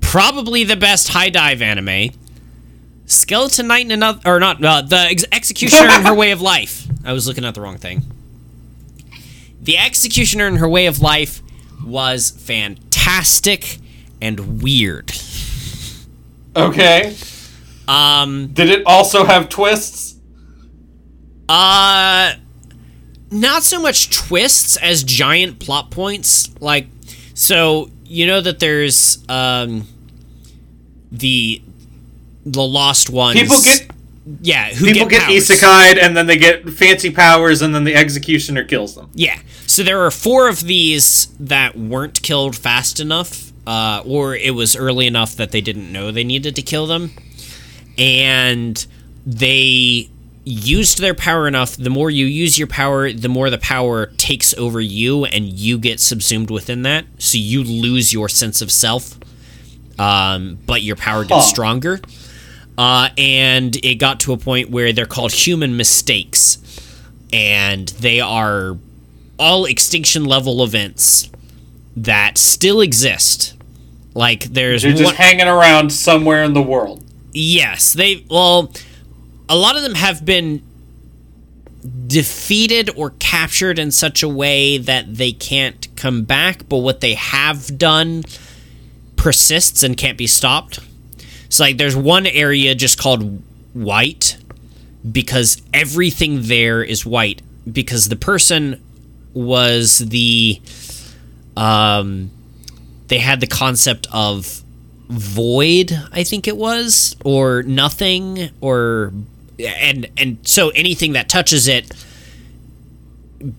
Probably the best HIDIVE anime. Skeleton Knight and another, or not, uh, the ex- Executioner and Her [LAUGHS] Way of Life. I was looking at the wrong thing. The Executioner and Her Way of Life was fantastic and weird. Okay. Um, Did it also have twists? Uh not so much twists as giant plot points. Like so you know that there's um the the lost ones People get yeah, who People get, powers. isekai'd and then they get fancy powers and then the executioner kills them. Yeah. So there are four of these that weren't killed fast enough, uh, or it was early enough that they didn't know they needed to kill them. And they used their power enough. The more you use your power, the more the power takes over you and you get subsumed within that. So you lose your sense of self, um, but your power gets Huh. stronger. Uh, and it got to a point where they're called human mistakes. And they are all extinction level events that still exist. Like there's They're just one, hanging around somewhere in the world. yes, they well, a lot of them have been defeated or captured in such a way that they can't come back. But what they have done persists and can't be stopped. So like, there's one area just called white because everything there is white because the person was the um they had the concept of void i think it was or nothing or and and so anything that touches it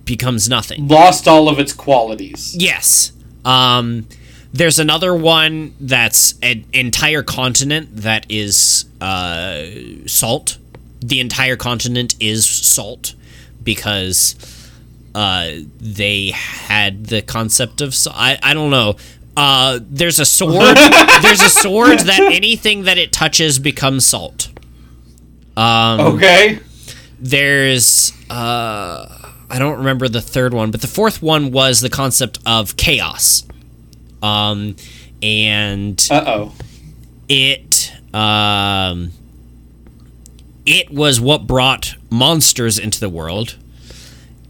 becomes nothing Lost all of its qualities. Yes. Um, there's another one that's an entire continent that is uh, salt. The entire continent is salt because uh, they had the concept of. sa- I I don't know. Uh, there's a sword. [LAUGHS] there's a sword that anything that it touches becomes salt. Um, Okay. there's uh I don't remember the third one, but the fourth one was the concept of chaos. Um and Uh oh. it um it was what brought monsters into the world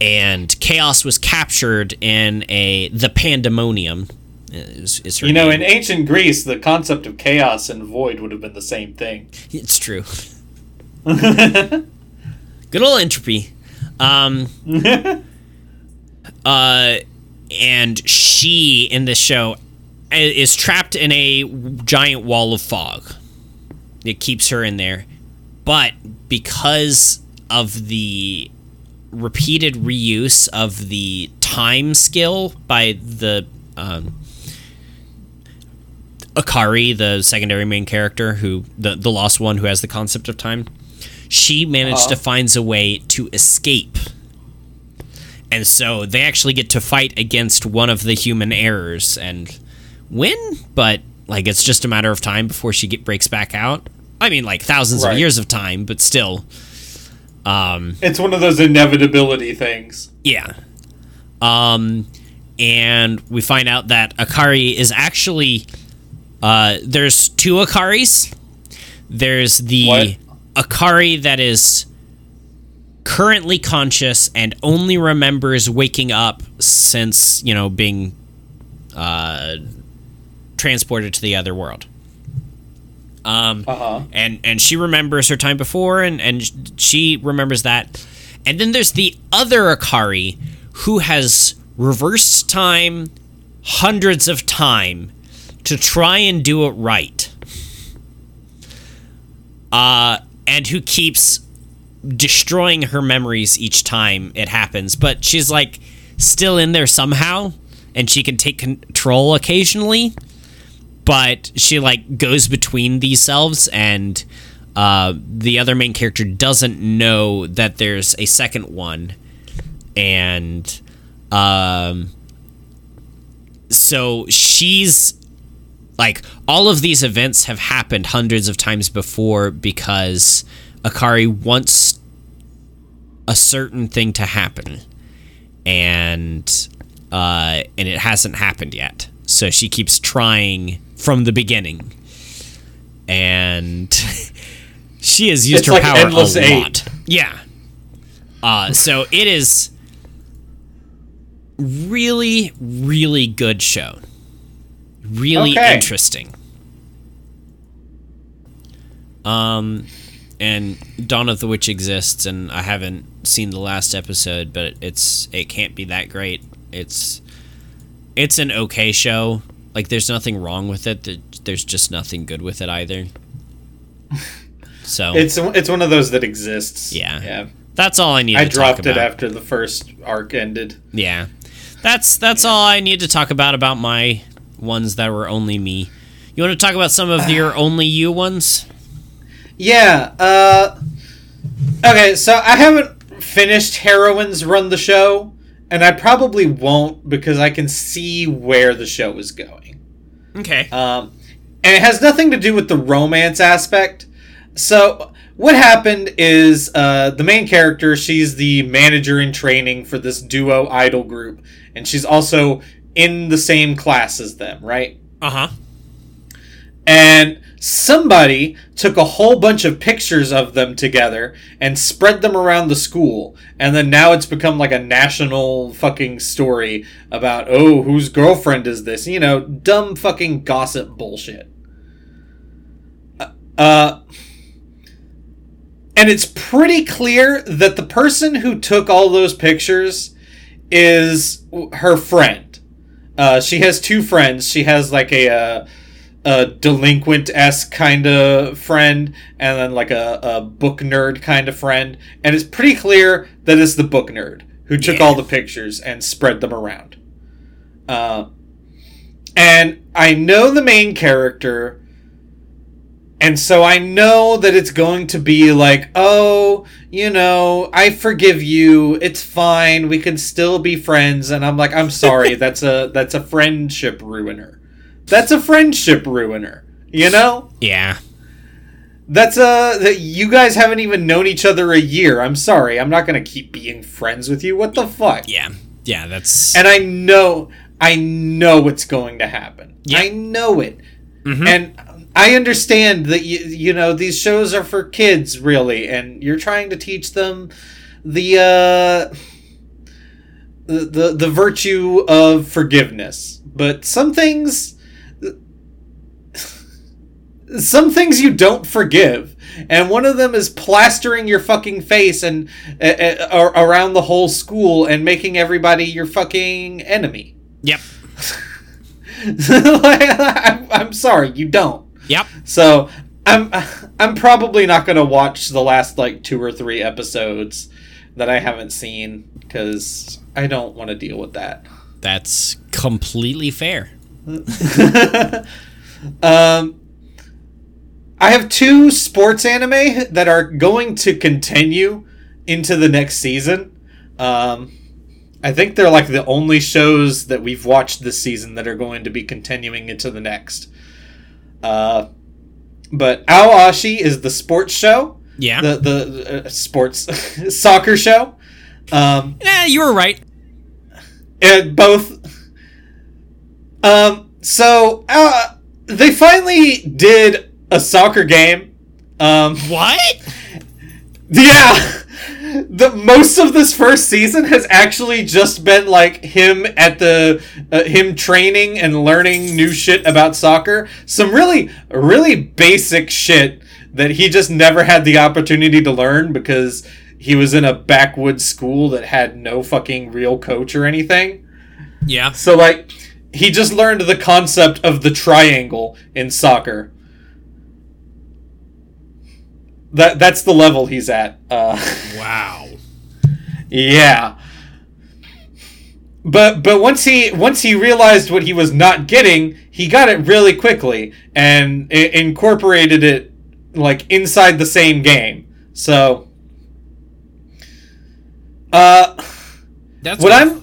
and chaos was captured in a the pandemonium is, is You know, name. in ancient Greece, the concept of chaos and void would have been the same thing. it's true [LAUGHS] [LAUGHS] good old entropy. Um [LAUGHS] uh and she in this show is trapped in a giant wall of fog. It keeps her in there. But because of the repeated reuse of the time skill by the um, Akari, the secondary main character, who the the lost one who has the concept of time, she managed Uh-huh. to finds a way to escape. And so they actually get to fight against one of the human errors and win, but like it's just a matter of time before she get breaks back out. I mean, like thousands Right. of years of time, but still, um, It's one of those inevitability things. yeah. Um, and we find out that Akari is actually uh, there's two Akaris. There's the What? Akari that is currently conscious and only remembers waking up since you know being uh, transported to the other world. Um, Uh huh. and and she remembers her time before and and she remembers that and then there's the other akari who has reversed time hundreds of time to try and do it right uh and who keeps destroying her memories each time it happens. But she's like still in there somehow and she can take control occasionally but she like goes between these selves and uh, the other main character doesn't know that there's a second one. And um so she's like all of these events have happened hundreds of times before because akari wants a certain thing to happen. And uh and it hasn't happened yet. So she keeps trying from the beginning. And [LAUGHS] she has used It's her like power a Eight. lot. Yeah. Uh so it is really really good show really Okay. interesting um and Dawn of the Witch exists, and I haven't seen the last episode, but it's it can't be that great. It's it's an okay show. Like there's nothing wrong with it. There's just nothing good with it either. [LAUGHS] So It's it's one of those that exists. Yeah. Yeah. that's all I need I dropped it after the first arc ended. Yeah. That's that's all I need to talk about about my ones that were only me. You want to talk about some of your [SIGHS] only you ones? Yeah. Uh, okay, so I haven't finished Heroines Run the Show, and I probably won't because I can see where the show is going. Okay. Um, and it has nothing to do with the romance aspect. So, what happened is uh, the main character, she's the manager in training for this duo idol group, and she's also in the same class as them, right? Uh-huh. and somebody took a whole bunch of pictures of them together and spread them around the school and then now it's become like a national fucking story about oh whose girlfriend is this you know dumb fucking gossip bullshit uh, uh and it's pretty clear that the person who took all those pictures is her friend uh, she has two friends she has like a uh, a delinquent esque kind of friend and then like a, a book nerd kind of friend. And it's pretty clear that it's the book nerd who took Yeah. all the pictures and spread them around. Uh, and I know the main character. And so I know that it's going to be like, oh, you know, I forgive you. It's fine. We can still be friends. And I'm like, I'm sorry. [LAUGHS] that's a that's a friendship ruiner. That's a friendship ruiner. You know? Yeah. That's a that you guys haven't even known each other a year. I'm sorry. I'm not going to keep being friends with you. What the fuck? Yeah. Yeah, that's And I know I know what's going to happen. Yeah. I know it. Mhm. And I understand that you you know these shows are for kids really and you're trying to teach them the uh the the, the virtue of forgiveness. But some things some things you don't forgive and one of them is plastering your fucking face and uh, uh, around the whole school and making everybody your fucking enemy Yep. [LAUGHS] like, [LAUGHS] I'm, I'm sorry you don't Yep. so i'm i'm probably not gonna watch the last like two or three episodes that i haven't seen because i don't want to deal with that That's completely fair. [LAUGHS] um, I have two sports anime that are going to continue into the next season. Um, I think they're like the only shows that we've watched this season that are going to be continuing into the next. Uh, but Aoashi is the sports show, Yeah. the the uh, sports [LAUGHS] soccer show. Um, yeah, you were right. and both um so uh they finally did a soccer game um What? [LAUGHS] yeah the most of this first season has actually just been like him at the uh, him training and learning new shit about soccer some really really basic shit that he just never had the opportunity to learn because he was in a backwoods school that had no fucking real coach or anything Yeah. so like he just learned the concept of the triangle in soccer. That that's the level he's at. Uh, [LAUGHS] Wow. yeah. But but once he once he realized what he was not getting, he got it really quickly and i- incorporated it like inside the same game. So uh That's what I'm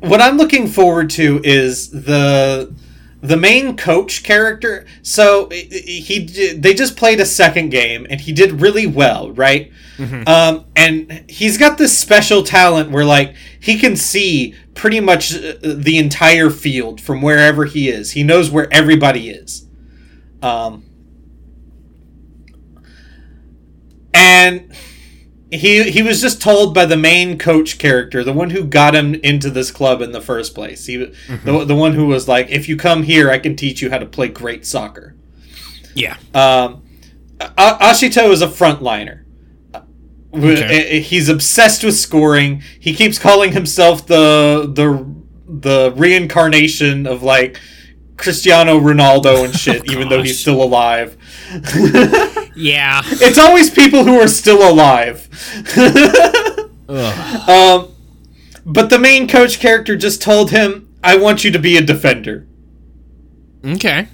what I'm looking forward to is the the main coach character. So he they just played a second game and he did really well, right? Um, and he's got this special talent where like he can see pretty much uh, the entire field from wherever he is. He knows where everybody is. Um, and he he was just told by the main coach character, the one who got him into this club in the first place. He the, the one who was like, if you come here, I can teach you how to play great soccer. Yeah. Um, A- Ashito is a frontliner. Okay. Uh, He's obsessed with scoring. He keeps calling himself the the the reincarnation of like Cristiano Ronaldo and shit, [LAUGHS] even though he's still alive. [LAUGHS] Yeah. It's always people who are still alive. Um, but the main coach character just told him, "I want you to be a defender." Okay.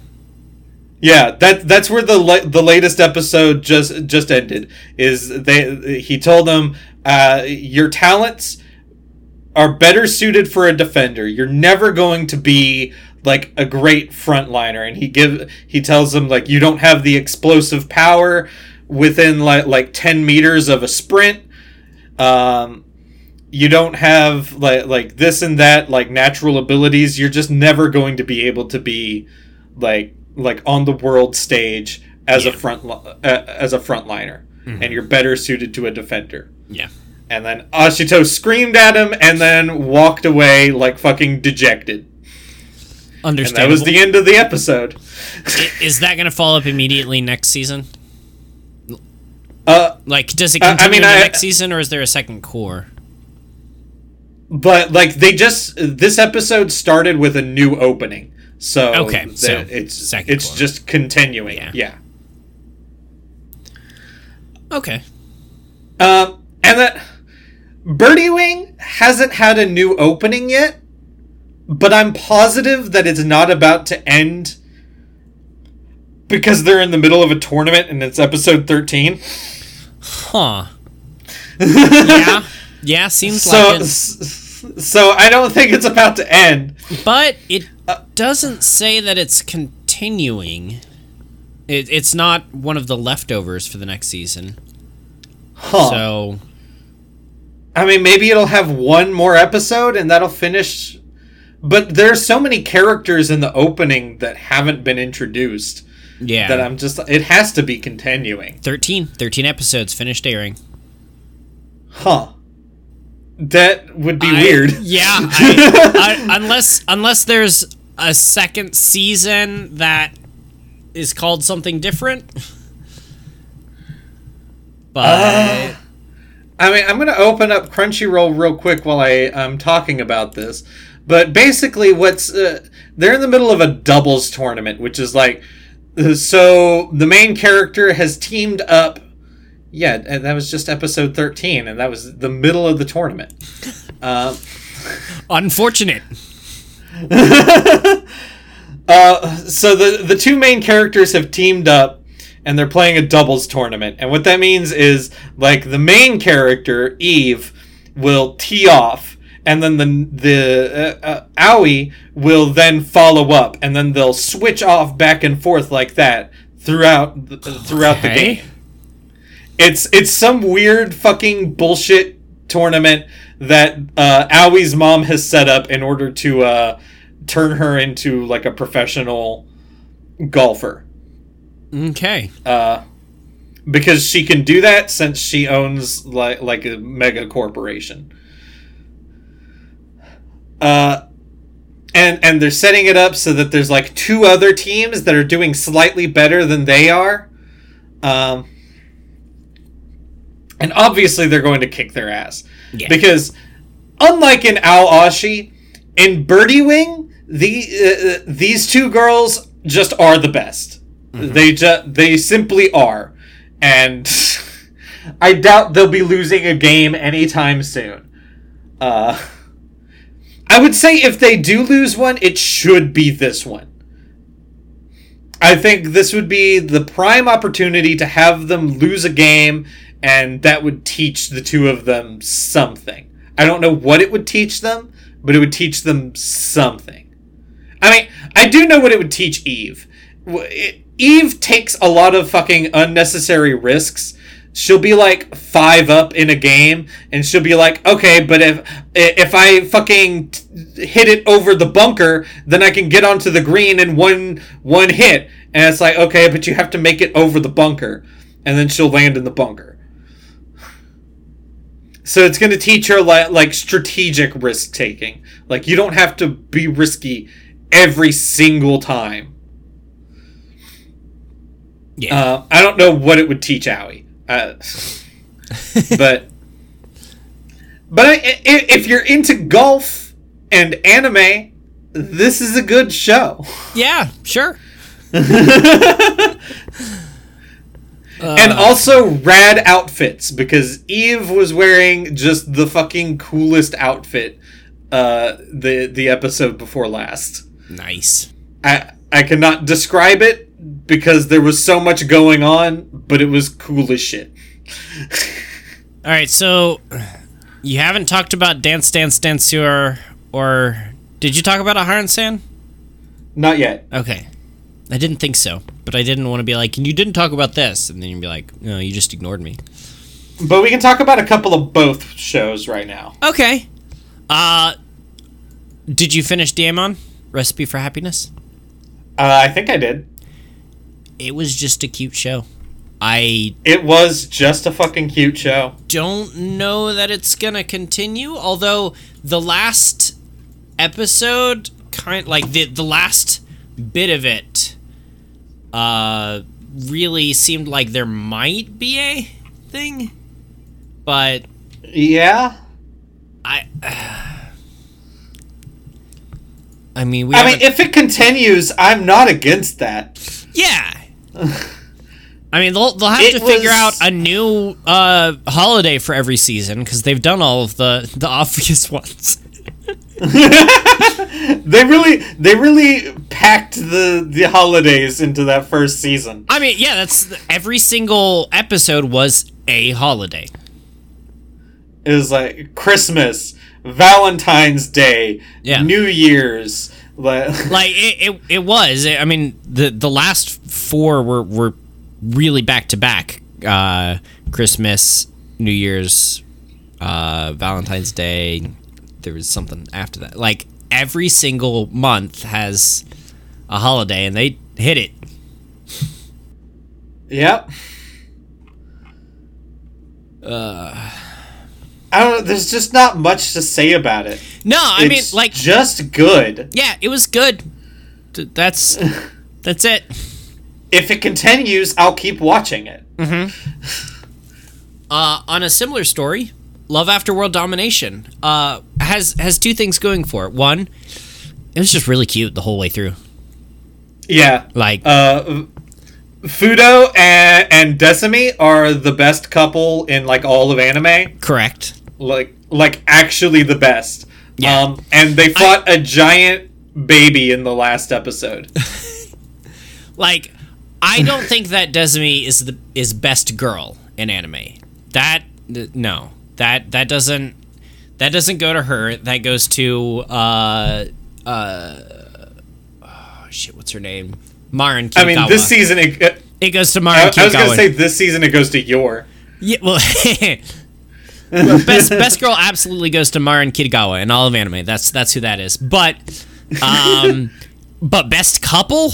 Yeah, that that's where the la- the latest episode just just ended. Is they he told them, uh, "Your talents are better suited for a defender. You're never going to be like a great frontliner." And he give he tells them like, "You don't have the explosive power within like like ten meters of a sprint." Um, you don't have like like this and that like natural abilities. You're just never going to be able to be like like on the world stage as a front uh, as a frontliner, and you're better suited to a defender. Yeah. And then Ashito screamed at him and then walked away like fucking dejected. And that was the end of the episode. Is that going to follow up immediately next season? Uh, Like, does it Uh, I mean, I- next season, or is there a second cour? but like they just this episode started with a new opening. So Okay, the- so it's second it's cour. just continuing. Yeah. yeah. Okay. Um, and that Birdie Wing hasn't had a new opening yet, but I'm positive that it's not about to end because they're in the middle of a tournament and it's episode 13. Huh. [LAUGHS] yeah. Yeah, seems So, like it. so I don't think it's about to end. But it Uh, doesn't say that it's continuing. It, it's not one of the leftovers for the next season. Huh. So, I mean, maybe it'll have one more episode and that'll finish. But there's so many characters in the opening that haven't been introduced yeah. that I'm just. It has to be continuing. 13. 13 episodes finished airing. Huh. That would be I- weird. Yeah. [LAUGHS] I, I, unless unless there's a second season that is called something different. [LAUGHS] But Uh, I mean, I'm going to open up Crunchyroll real quick while I am talking about this. But basically, what's uh, they're in the middle of a doubles tournament, which is like uh, so the main character has teamed up. Yeah, and that was just episode 13, and that was the middle of the tournament. [LAUGHS] Um, unfortunate. [LAUGHS] Uh, so the the two main characters have teamed up and they're playing a doubles tournament. And what that means is like the main character Eve will tee off and then the the uh, uh, Aoi will then follow up and then they'll switch off back and forth like that throughout the, throughout the game. It's it's some weird fucking bullshit tournament that uh, Aoi's mom has set up in order to uh, turn her into like a professional golfer. Okay. Uh, because she can do that since she owns like like a mega corporation. Uh, and and they're setting it up so that there's like two other teams that are doing slightly better than they are. Um, and obviously they're going to kick their ass Yeah. because unlike in Ao Ashi, in Birdie Wing, the uh, these two girls just are the best. They just they simply are, and [LAUGHS] I doubt they'll be losing a game anytime soon. Uh, [LAUGHS] I would say if they do lose one, it should be this one. I think this would be the prime opportunity to have them lose a game, and that would teach the two of them something. I don't know what it would teach them, but it would teach them something. I mean, I do know what it would teach Eve. Eve takes a lot of fucking unnecessary risks. She'll be like five up in a game, and she'll be like, "Okay, but if if I fucking t- hit it over the bunker, then I can get onto the green in one one hit." And it's like, "Okay, but you have to make it over the bunker," and then she'll land in the bunker. So it's going to teach her like like strategic risk taking. Like you don't have to be risky every single time. Yeah. Uh, I don't know what it would teach Aoi, uh, [LAUGHS] but but I, i- if you're into golf and anime, this is a good show. yeah. Sure. [LAUGHS] and also rad outfits because Eve was wearing just the fucking coolest outfit uh the the episode before last. Nice. I I cannot describe it because there was so much going on, but it was cool as shit. [LAUGHS] All right, so you haven't talked about Dance Dance Danseur, or did you talk about a San? Not yet. Okay, I didn't think so, but I didn't want to be like, and you didn't talk about this, and then you'd be like, no, you just ignored me. But we can talk about a couple of both shows right now. Okay. Uh, did you finish Deaimon Recipe for Happiness? Uh, I think I did. It was just a cute show. I It was just a fucking cute show. don't know that it's gonna continue. Although the last episode, kind like the the last bit of it, uh, really seemed like there might be a thing, but Yeah. I. [SIGHS] I mean, we. I mean, if it continues, I'm not against that. Yeah. I mean, they'll they'll have It to figure out a new uh, holiday for every season because they've done all of the the [LAUGHS] obvious ones. [LAUGHS] They really, they really packed the the holidays into that first season. I mean, yeah, that's every single episode was a holiday. It was like Christmas, Valentine's Day, Yeah. New Year's. Like, [LAUGHS] Like it, it, it was. I mean, the the last four were were really back to back. Uh, Christmas, New Year's, uh, Valentine's Day. There was something after that. Like every single month has a holiday, and they hit it. yep. I don't know. There's just not much to say about it. No, I mean, It's like, just good. yeah, it was good. That's [LAUGHS] that's it. If it continues, I'll keep watching it. Uh, on a similar story, Love After World Domination uh, has has two things going for it. One, it was just really cute the whole way through. Yeah. Like, Uh, Fudo and, and Desumi are the best couple in like all of anime. correct. Like, like actually the best. Yeah. Um, and they fought a giant baby in the last episode. [LAUGHS] Like, I don't think that Desumi is the is best girl in anime. That th- no, that that doesn't that doesn't go to her. That goes to uh uh oh, shit. What's her name? Marin. I mean, this season it. it goes to I, Marin I was gonna say this season it goes to your. Yeah, well, [LAUGHS] best [LAUGHS] best girl absolutely goes to Marin Kitagawa in all of anime. That's that's who that is. But um, [LAUGHS] but best couple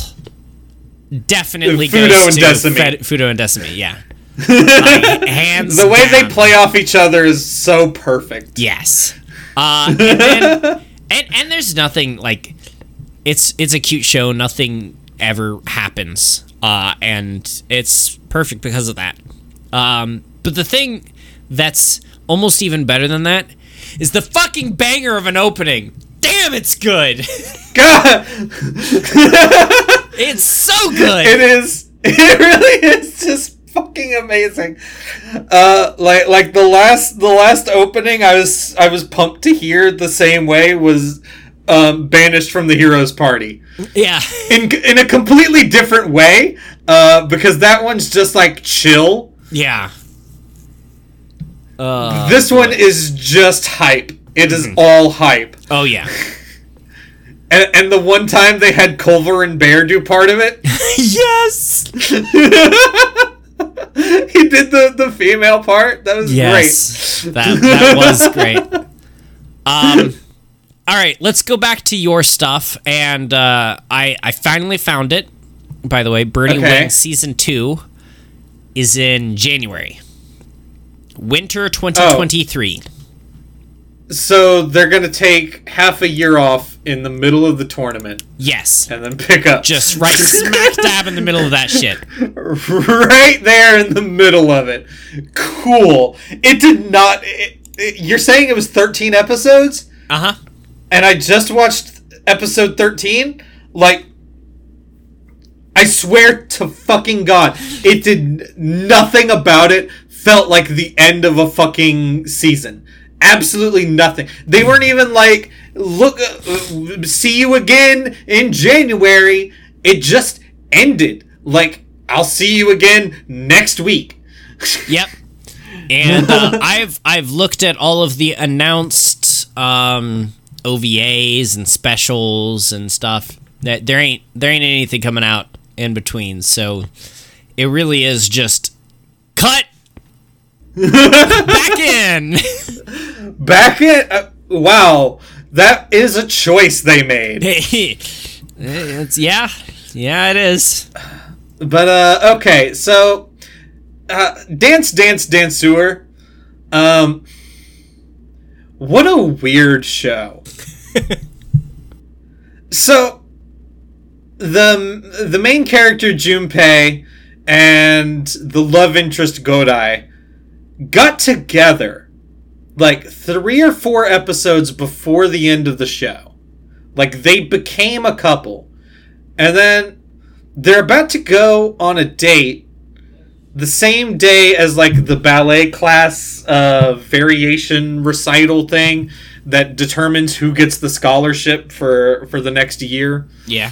definitely Fudo goes and to Desumi. Fed, Fudo and Desumi. Yeah, [LAUGHS] like, hands The way they play off each other is so perfect. Yes. Uh, and, then, and and there's nothing like it's it's a cute show. Nothing ever happens, uh, and it's perfect because of that. Um, but the thing that's almost even better than that is the fucking banger of an opening. Damn, it's good. God, [LAUGHS] it's so good. it is. [LAUGHS] It really is just fucking amazing. Uh, like like the last the last opening, I was I was pumped to hear the same way was um, banished from the heroes party yeah. in in a completely different way. Uh, because that one's just like chill. Yeah. Uh, this one is just hype. It is all hype. oh yeah. [LAUGHS] And, and the one time they had Culver and Bear do part of it, [LAUGHS] yes. [LAUGHS] he did the, the female part. That was Yes, great. that that was great. Um, all right, let's go back to your stuff, and uh, I I finally found it. By the way, Birdie Okay. Wing season two is in January, winter twenty twenty three. So they're gonna take half a year off in the middle of the tournament Yes, and then pick up just right smack dab in the middle of that shit. [LAUGHS] right there in the middle of it. Cool. It did not. It, it- you're saying it was 13 episodes, Uh huh. and I just watched episode 13. Like, I swear to fucking God, it did nothing about it felt like the end of a fucking season. Absolutely nothing. They weren't even like, look, uh, see you again in January. It just ended. Like, I'll see you again next week. [LAUGHS] Yep. And uh, I've I've looked at all of the announced um, OVAs and specials and stuff. That there ain't there ain't anything coming out in between. So it really is just cut back in. [LAUGHS] Back in. Uh, wow, that is a choice they made. it's yeah, yeah, it is. But uh, okay, so uh, dance, dance, Danseur. Um, what a weird show. [LAUGHS] so the the main character Junpei and the love interest Godai got together like three or four episodes before the end of the show. Like they became a couple. And then they're about to go on a date the same day as like the ballet class uh, variation recital thing that determines who gets the scholarship for for the next year. Yeah.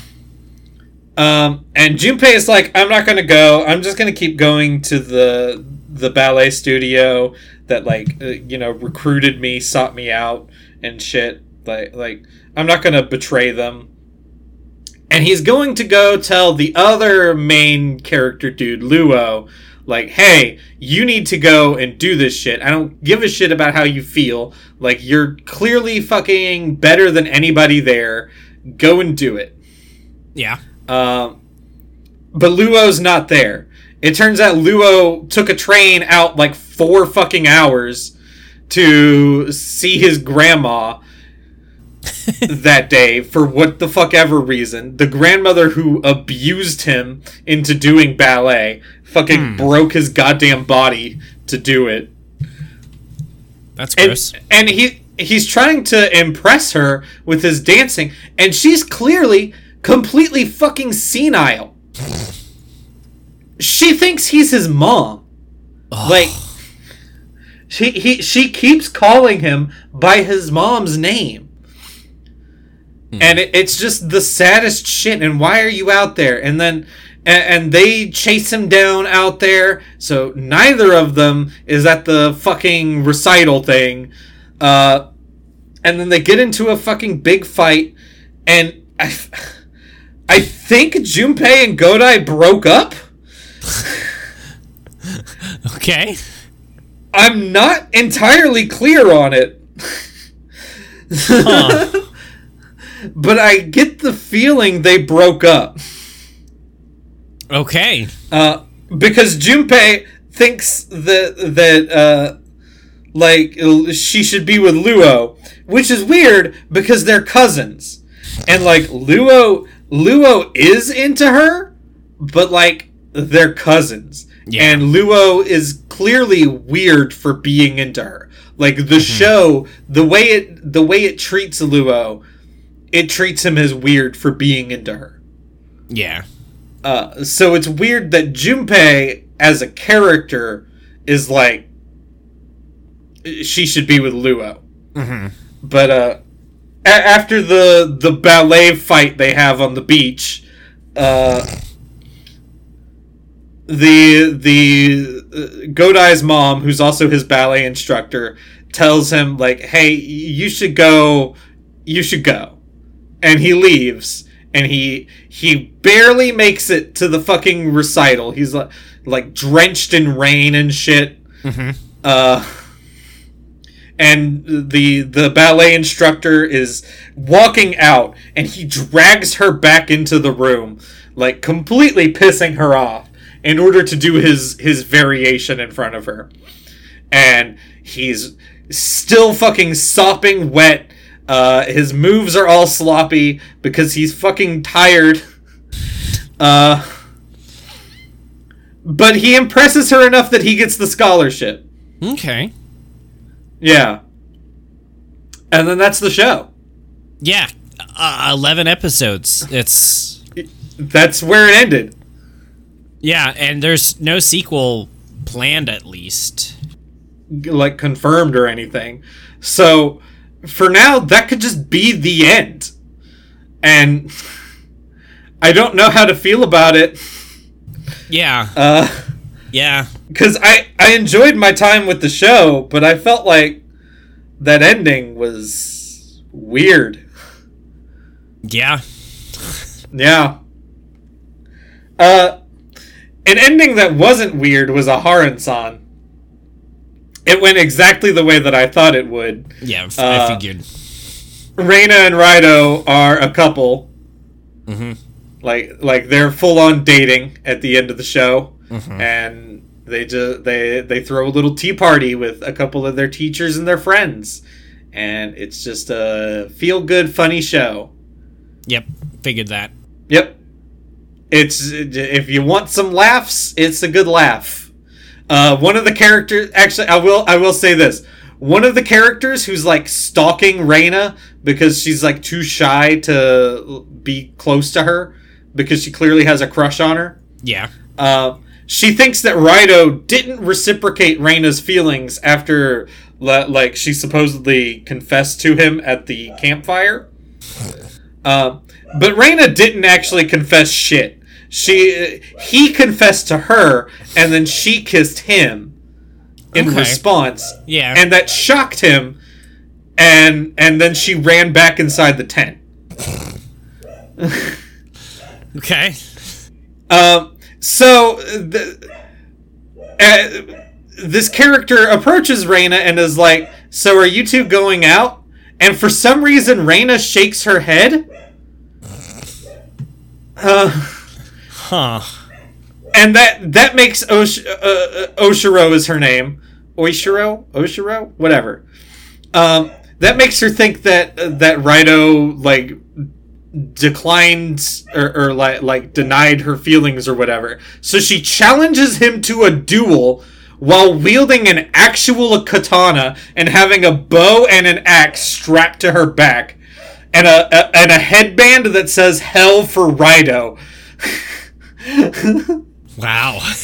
Um, and Junpei is like, I'm not gonna go. I'm just gonna keep going to the the ballet studio that like uh, you know recruited me, sought me out, and shit. Like like I'm not gonna betray them. And he's going to go tell the other main character dude, Luo, like, hey, you need to go and do this shit. I don't give a shit about how you feel. Like, you're clearly fucking better than anybody there. Go and do it. Yeah. Um, but Luo's not there. It turns out Luo took a train out like four fucking hours to see his grandma [LAUGHS] that day for what the fuck ever reason. The grandmother who abused him into doing ballet fucking hmm. broke his goddamn body to do it. That's And, gross. and he he's trying to impress her with his dancing and she's clearly completely fucking senile. [LAUGHS] She thinks he's his mom. Like she he she keeps calling him by his mom's name. And it, it's just the saddest shit. And why are you out there? And then and, and they chase him down out there. So neither of them is at the fucking recital thing. Uh, and then they get into a fucking big fight. And I, I think Junpei and Godai broke up. [LAUGHS] Okay. I'm not entirely clear on it. Huh. [LAUGHS] but I get the feeling they broke up. Okay. Uh, because Junpei thinks that that uh, like she should be with Luo, which is weird because they're cousins, and like Luo Luo is into her, but like they're cousins, Yeah. and Luo is clearly weird for being into her. Like the show, the way it the way it treats Luo, it treats him as weird for being into her. Yeah. Uh, so it's weird that Junpei as a character is like she should be with Luo. Mhm. But uh, a- after the the ballet fight they have on the beach, uh, the the uh, Godai's mom, who's also his ballet instructor, tells him like, "Hey, you should go. You should go," and he leaves. And he he barely makes it to the fucking recital. He's like like drenched in rain and shit. Uh, and the the ballet instructor is walking out, and he drags her back into the room, like completely pissing her off, in order to do his his variation in front of her. And he's still fucking sopping wet. Uh, his moves are all sloppy because he's fucking tired. Uh, but he impresses her enough that he gets the scholarship. Okay. Yeah. And then that's the show. Yeah. Uh, 11 episodes. It's That's where it ended. Yeah, and there's no sequel planned at least. like confirmed or anything. So for now, that could just be the end. And [LAUGHS] I don't know how to feel about it. Yeah. Uh, Yeah. because I I enjoyed my time with the show, but I felt like that ending was weird. Yeah. Yeah. Uh, an ending that wasn't weird was Aharen-san. It went exactly the way that I thought it would. Yeah, f- Uh, I figured. Reina and Raidou are a couple. hmm Like like they're full on dating at the end of the show, Mhm. and they just they they throw a little tea party with a couple of their teachers and their friends, and it's just a feel good funny show. Yep, figured that. Yep. It's if you want some laughs, it's a good laugh. Uh, one of the characters, actually, I will, I will say this: one of the characters who's like stalking Reina because she's like too shy to be close to her because she clearly has a crush on her. Yeah. Uh, she thinks that Raidou didn't reciprocate Reina's feelings after, like, she supposedly confessed to him at the campfire. [LAUGHS] Uh, but Reina didn't actually confess shit. She he confessed to her, and then she kissed him in Okay. response, Yeah. and that shocked him. And and then she ran back inside the tent. okay. Um, so the, uh, this character approaches Reina and is like, "So are you two going out?" And for some reason, Reina shakes her head. Uh, Huh. and that that makes Osh- uh, uh, Oshiro is her name, Oishiro, Oshiro, whatever. Um, that makes her think that that Raidou like declined or, or like like denied her feelings or whatever. So she challenges him to a duel while wielding an actual katana and having a bow and an axe strapped to her back. And a, a and a headband that says "Hell for Raidou." [LAUGHS] [LAUGHS] Wow. [LAUGHS]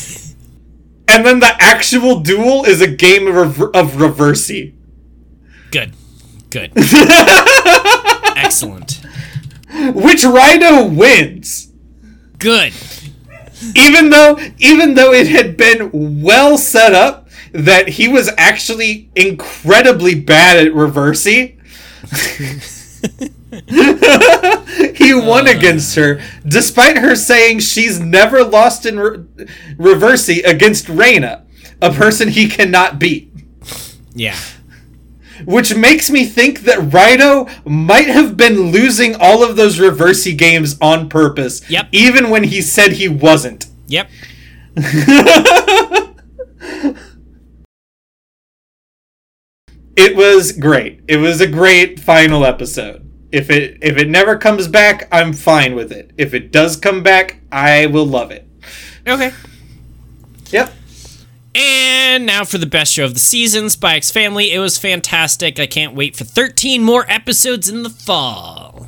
And then the actual duel is a game of, rever- of Reversi. Good. Good. [LAUGHS] Excellent. Which Raidou wins. Good. Even though even though it had been well set up that he was actually incredibly bad at Reversi. [LAUGHS] he won uh. against her despite her saying she's never lost in re- Reversi against Reina, a person he cannot beat. Yeah. which makes me think that Raidou might have been losing all of those Reversi games on purpose. Yep. Even when he said he wasn't. Yep. [LAUGHS] It was great. It was a great final episode. If it if it never comes back, I'm fine with it. If it does come back, I will love it. Okay. Yep. And now for the best show of the season, X Family. It was fantastic. I can't wait for 13 more episodes in the fall.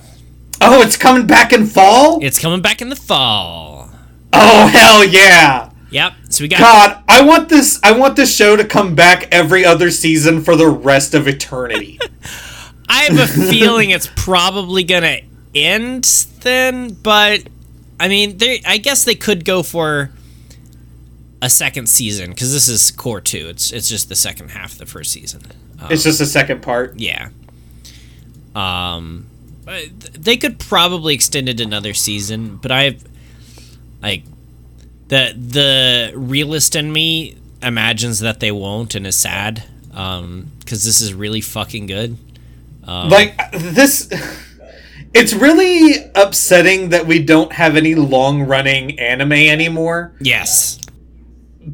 Oh, it's coming back in fall? It's coming back in the fall. Oh hell yeah. Yep. So we got God, I want this I want this show to come back every other season for the rest of eternity. [LAUGHS] I have a [LAUGHS] feeling it's probably gonna end then, but I mean, they I guess they could go for a second season because this is cour two. It's it's just the second half of the first season. Um, it's just the second part. yeah. Um, they could probably extend it another season, but I've like the the realist in me imagines that they won't and is sad um because this is really fucking good um, like this it's really upsetting that we don't have any long running anime anymore. Yes.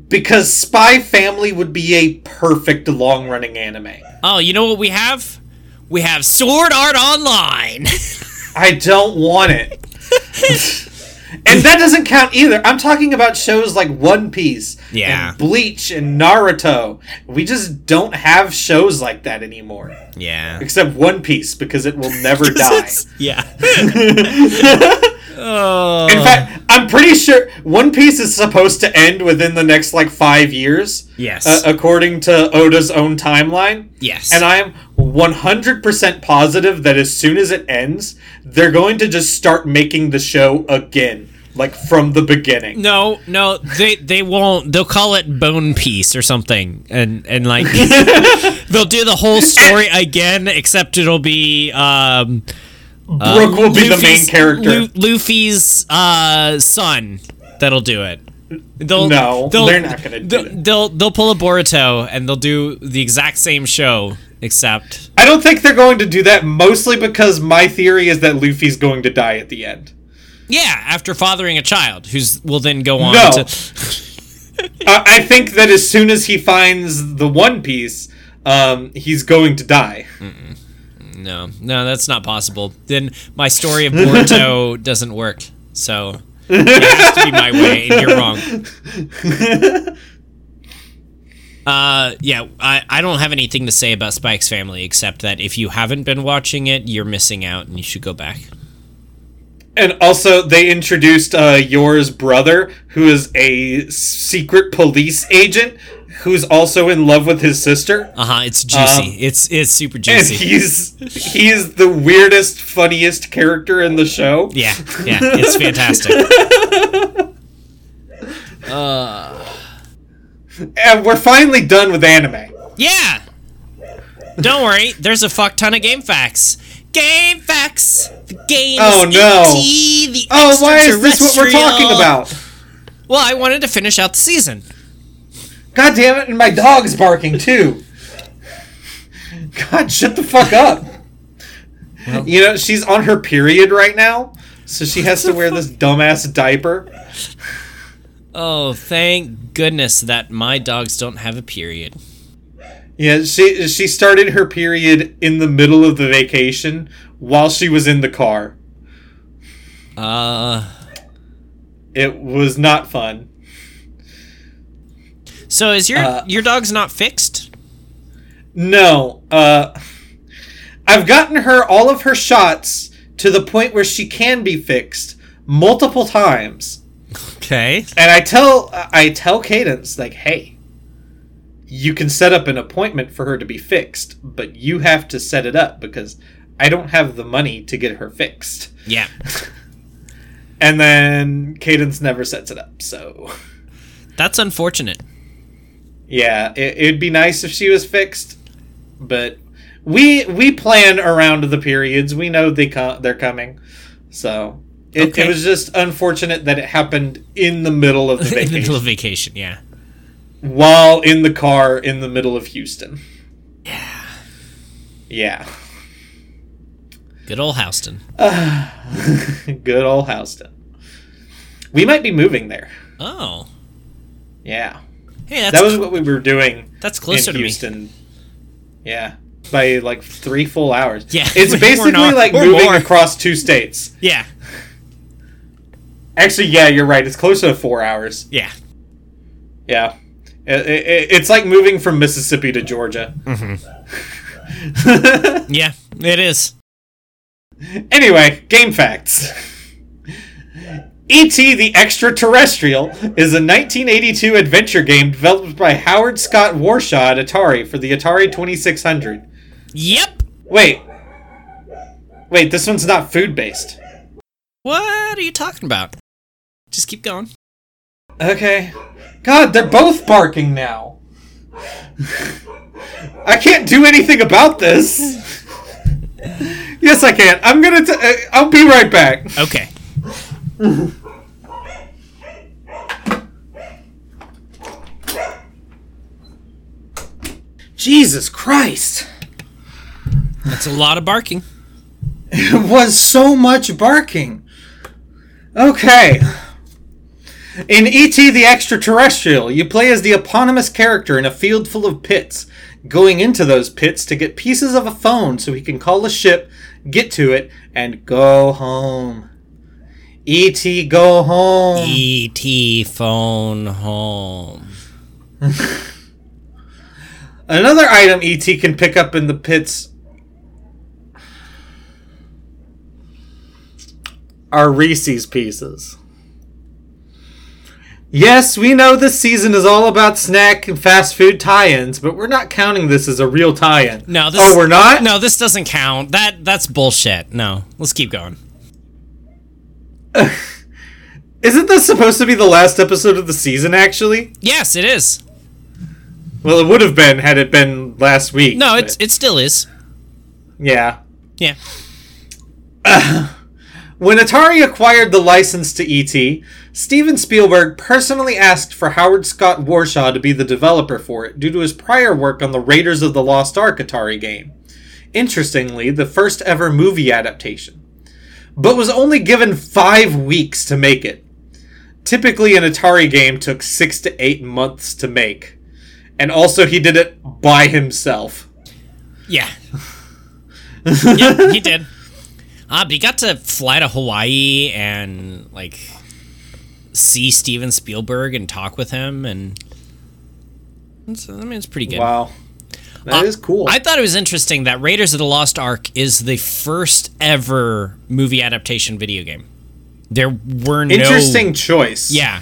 Because spy family would be a perfect long running anime. Oh you know what we have? We have sword art online. [LAUGHS] I don't want it [LAUGHS] and that doesn't count either i'm talking about shows like one piece Yeah. and bleach and naruto we just don't have shows like that anymore yeah except one piece because it will never [LAUGHS] die yeah [LAUGHS] Oh. In fact, I'm pretty sure One Piece is supposed to end within the next like five years. Yes. uh, according to Oda's own timeline. yes. And I am 100% positive that as soon as it ends, they're going to just start making the show again, like from the beginning. no, no, they they won't. They'll call it Bone Piece or something, and and like [LAUGHS] they'll do the whole story [LAUGHS] again, except it'll be um, Brook will be the main character. Lu- Luffy's uh, son that'll do it. They'll, No, they're not gonna do they'll, that. They'll they'll pull a Boruto and they'll do the exact same show, except I don't think they're going to do that, mostly because my theory is that Luffy's going to die at the end. yeah, after fathering a child, who's will then go on No. to. [LAUGHS] I I think that as soon as he finds the One Piece, um, he's going to die. No, no, that's not possible. Then my story of Boruto [LAUGHS] doesn't work. So it has to be my way, and you're wrong. [LAUGHS] Uh, yeah, I, I don't have anything to say about Spy x Family except that if you haven't been watching it, you're missing out, and you should go back. And also, they introduced uh, Yor's brother, who is a secret police agent, who's also in love with his sister. Uh huh. It's juicy. Um, it's it's super juicy. And juicy. he's he's the weirdest, funniest character in the show. yeah, yeah, it's fantastic. [LAUGHS] And we're finally done with anime. Yeah. Don't worry. There's a fuck ton of game facts. Game facts. The game. Oh, no. ET, the Oh, why is this what we're talking about? Well, I wanted to finish out the season. God damn it, and my dog's barking too. God, shut the fuck up. you know, she's on her period right now, so she has to wear this dumbass diaper. Oh, thank goodness that my dogs don't have a period. Yeah, she she started her period in the middle of the vacation while she was in the car. Uh, It was not fun. so is your Uh, your dog's not fixed? No, uh I've gotten her all of her shots to the point where she can be fixed multiple times. Okay. And I tell I tell Cadence like, "Hey, you can set up an appointment for her to be fixed, but you have to set it up because I don't have the money to get her fixed." Yeah. [LAUGHS] And then Cadence never sets it up. So, That's unfortunate. yeah, it, it'd be nice if she was fixed, but we we plan around the periods. We know they co- they're coming. So, it, Okay. it was just unfortunate that it happened in the middle of the [LAUGHS] In the vacation. middle of vacation, yeah. while in the car in the middle of Houston. Yeah. Yeah. Good old Houston. [SIGHS] Good old Houston. We might be moving there. Oh. Yeah. Hey, that's That was what we were doing that's closer to me. Houston. Yeah. By like three full hours. Yeah, It's [LAUGHS] basically not- like moving more. across two states. Yeah. Actually, yeah, you're right. It's closer to four hours. Yeah. Yeah. It, it, it's like moving from Mississippi to Georgia. Mm-hmm. [LAUGHS] Yeah, it is. Anyway, game facts. E.T. the Extraterrestrial is a 1982 adventure game developed by Howard Scott Warshaw at Atari for the Atari 2600. Yep. Wait. Wait, this one's not food based. What are you talking about? Just keep going. Okay. God, they're both barking now. I can't do anything about this. yes, I can. I'm gonna. T- uh, I'll be right back. Okay. Jesus Christ. That's a lot of barking. It was so much barking. Okay. In E.T. the Extraterrestrial, you play as the eponymous character in a field full of pits, going into those pits to get pieces of a phone so he can call a ship, get to it, and go home. E.T. go home. E.T. phone home. [LAUGHS] Another item E.T. can pick up in the pits. are Reese's Pieces. Yes, we know this season is all about snack and fast food tie-ins, but we're not counting this as a real tie-in. No, this, oh, we're not. No, this doesn't count. That that's bullshit. No, let's keep going. [LAUGHS] Isn't this supposed to be the last episode of the season? Actually, Yes, it is. well, it would have been had it been last week. No, but- it still is. yeah. Yeah. [SIGHS] When Atari acquired the license to ET, Steven Spielberg personally asked for Howard Scott Warshaw to be the developer for it due to his prior work on the Raiders of the Lost Ark Atari game. Interestingly, the first ever movie adaptation. But was only given five weeks to make it. Typically, an Atari game took six to eight months to make. And also, he did it by himself. Yeah. [LAUGHS] yeah, he did. Uh, but he got to fly to Hawaii and like see Steven Spielberg and talk with him, and I mean it's pretty good. Wow. that uh, is cool. I thought it was interesting that Raiders of the Lost Ark is the first ever movie adaptation video game. There were no Interesting choice. Yeah.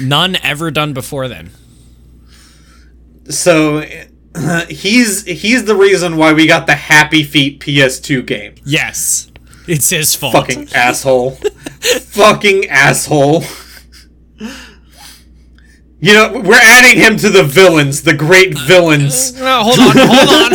None ever done before then. So [CLEARS THROAT] he's he's the reason why we got the Happy Feet PS2 game. Yes. It's his fault. Fucking asshole. [LAUGHS] Fucking asshole. You know, we're adding him to the villains, the great villains. No, hold on, hold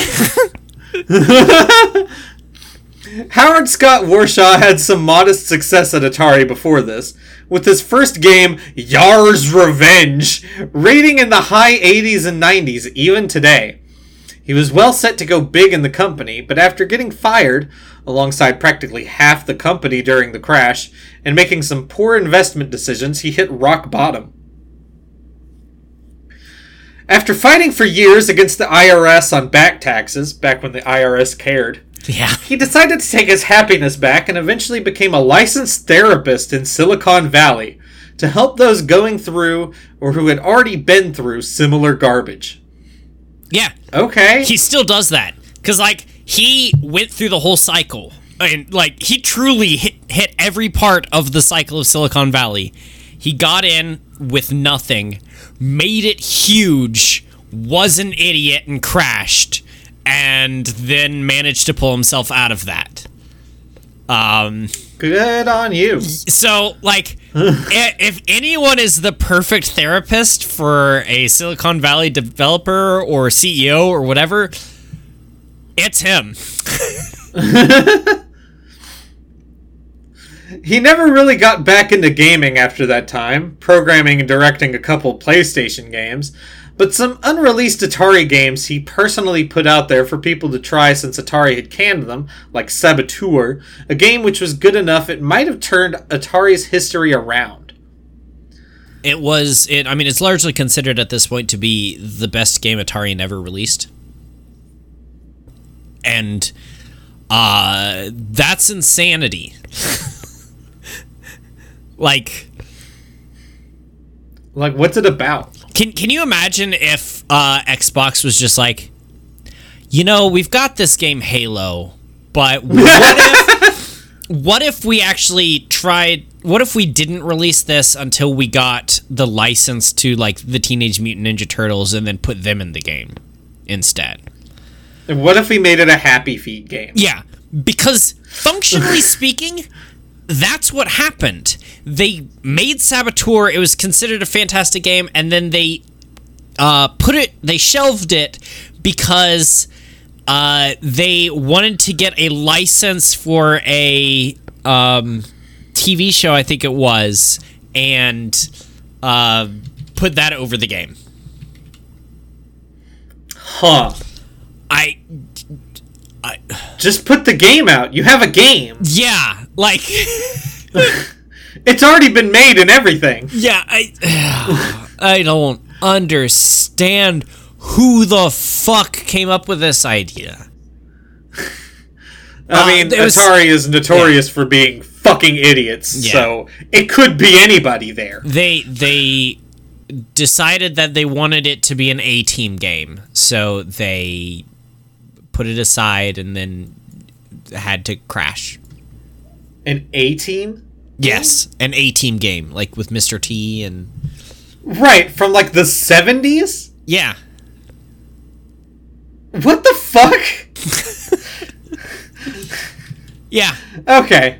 on. [LAUGHS] Howard Scott Warshaw had some modest success at Atari before this, with his first game, Yar's Revenge, rating in the high 80s and 90s even today. He was well set to go big in the company, but after getting fired, alongside practically half the company during the crash, and making some poor investment decisions, he hit rock bottom. After fighting for years against the IRS on back taxes, back when the IRS cared, yeah. he decided to take his happiness back and eventually became a licensed therapist in Silicon Valley to help those going through or who had already been through similar garbage. Yeah. Okay. He still does that. Because, like, he went through the whole cycle. And, like, he truly hit, hit every part of the cycle of Silicon Valley. He got in with nothing, made it huge, was an idiot, and crashed, and then managed to pull himself out of that. Um, Good on you. so, like, [LAUGHS] if anyone is the perfect therapist for a Silicon Valley developer or CEO or whatever, it's him. [LAUGHS] He never really got back into gaming after that time, programming and directing a couple PlayStation games, but some unreleased Atari games he personally put out there for people to try since Atari had canned them, like Saboteur, a game which was good enough it might have turned Atari's history around. It was, it. I mean, it's largely considered at this point to be the best game Atari never released. And, uh, that's insanity. [LAUGHS] like, Like, what's it about? Can Can you imagine if uh, Xbox was just like, you know, we've got this game Halo, but [LAUGHS] what if what if we actually tried? What if we didn't release this until we got the license to like the Teenage Mutant Ninja Turtles and then put them in the game instead? And what if we made it a Happy Feet game? Yeah, because functionally [LAUGHS] speaking, that's what happened. They made Saboteur. It was considered a fantastic game, and then they uh, put it. They shelved it because uh, they wanted to get a license for a um, TV show. I think it was, and uh, put that over the game. Huh. I Just put the game out. You have a game. yeah, like. [LAUGHS] It's already been made and everything. Yeah, I [SIGHS] I don't understand who the fuck came up with this idea. [LAUGHS] I Uh, mean, was- Atari is notorious for being fucking idiots, Yeah. so it could be anybody there. They they decided that they wanted it to be an A team game, so they put it aside and then had to crash. An A team? Yes, an A team game, like with Mr. T and Right, from like the 70s? yeah. What the fuck? Yeah. Okay.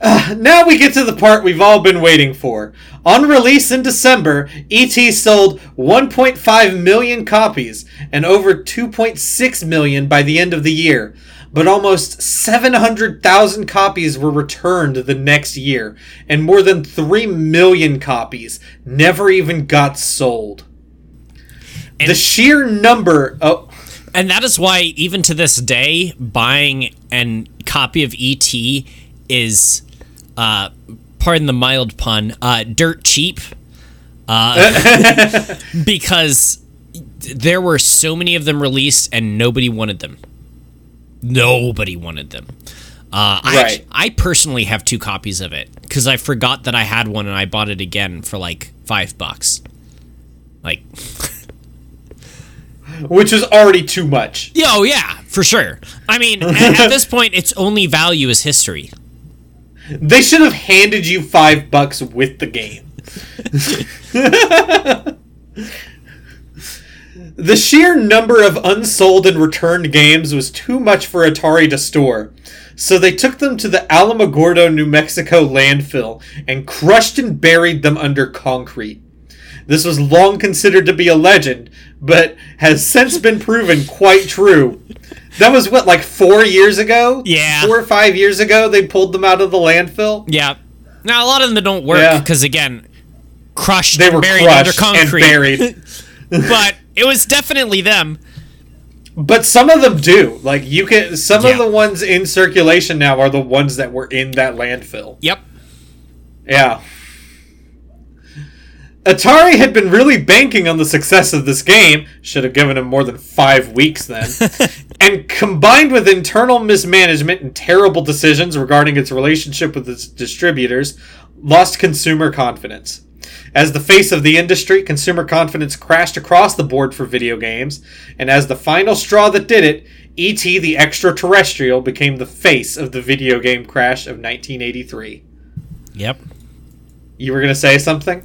Uh, now we get to the part we've all been waiting for. On release in December, ET sold 1.5 million copies and over 2.6 million by the end of the year. But almost 700,000 copies were returned the next year, and more than 3 million copies never even got sold. the sheer number oh And that is why, even to this day, buying a copy of ET is, uh, pardon the mild pun, uh, dirt cheap. Uh, [LAUGHS] because there were so many of them released and nobody wanted them. Nobody wanted them. Uh, I, Right. I personally have two copies of it because I forgot that I had one and I bought it again for like five bucks. Like, [LAUGHS] which is already too much. Yeah, oh yeah, for sure. I mean, at, at this [LAUGHS] point, its only value is history. They should have handed you 5 bucks with the game. [LAUGHS] The sheer number of unsold and returned games was too much for Atari to store, so they took them to the Alamogordo, New Mexico landfill and crushed and buried them under concrete. This was long considered to be a legend, but has since been proven quite true. That was what, like four years ago? Yeah. Four or five years ago, they pulled them out of the landfill? Yeah. Now a lot of them don't work Yeah. because again, crushed They and were buried under crushed and concrete. buried. [LAUGHS] [LAUGHS] but it was definitely them. But some of them do. Like you can some Yeah. of the ones in circulation now are the ones that were in that landfill. Yep. Yeah. Atari had been really banking on the success of this game, should have given him more than five weeks then, [LAUGHS] and combined with internal mismanagement and terrible decisions regarding its relationship with its distributors, lost consumer confidence. As the face of the industry, consumer confidence crashed across the board for video games, and as the final straw that did it, E.T. the Extraterrestrial became the face of the video game crash of 1983. Yep. You were going to say something?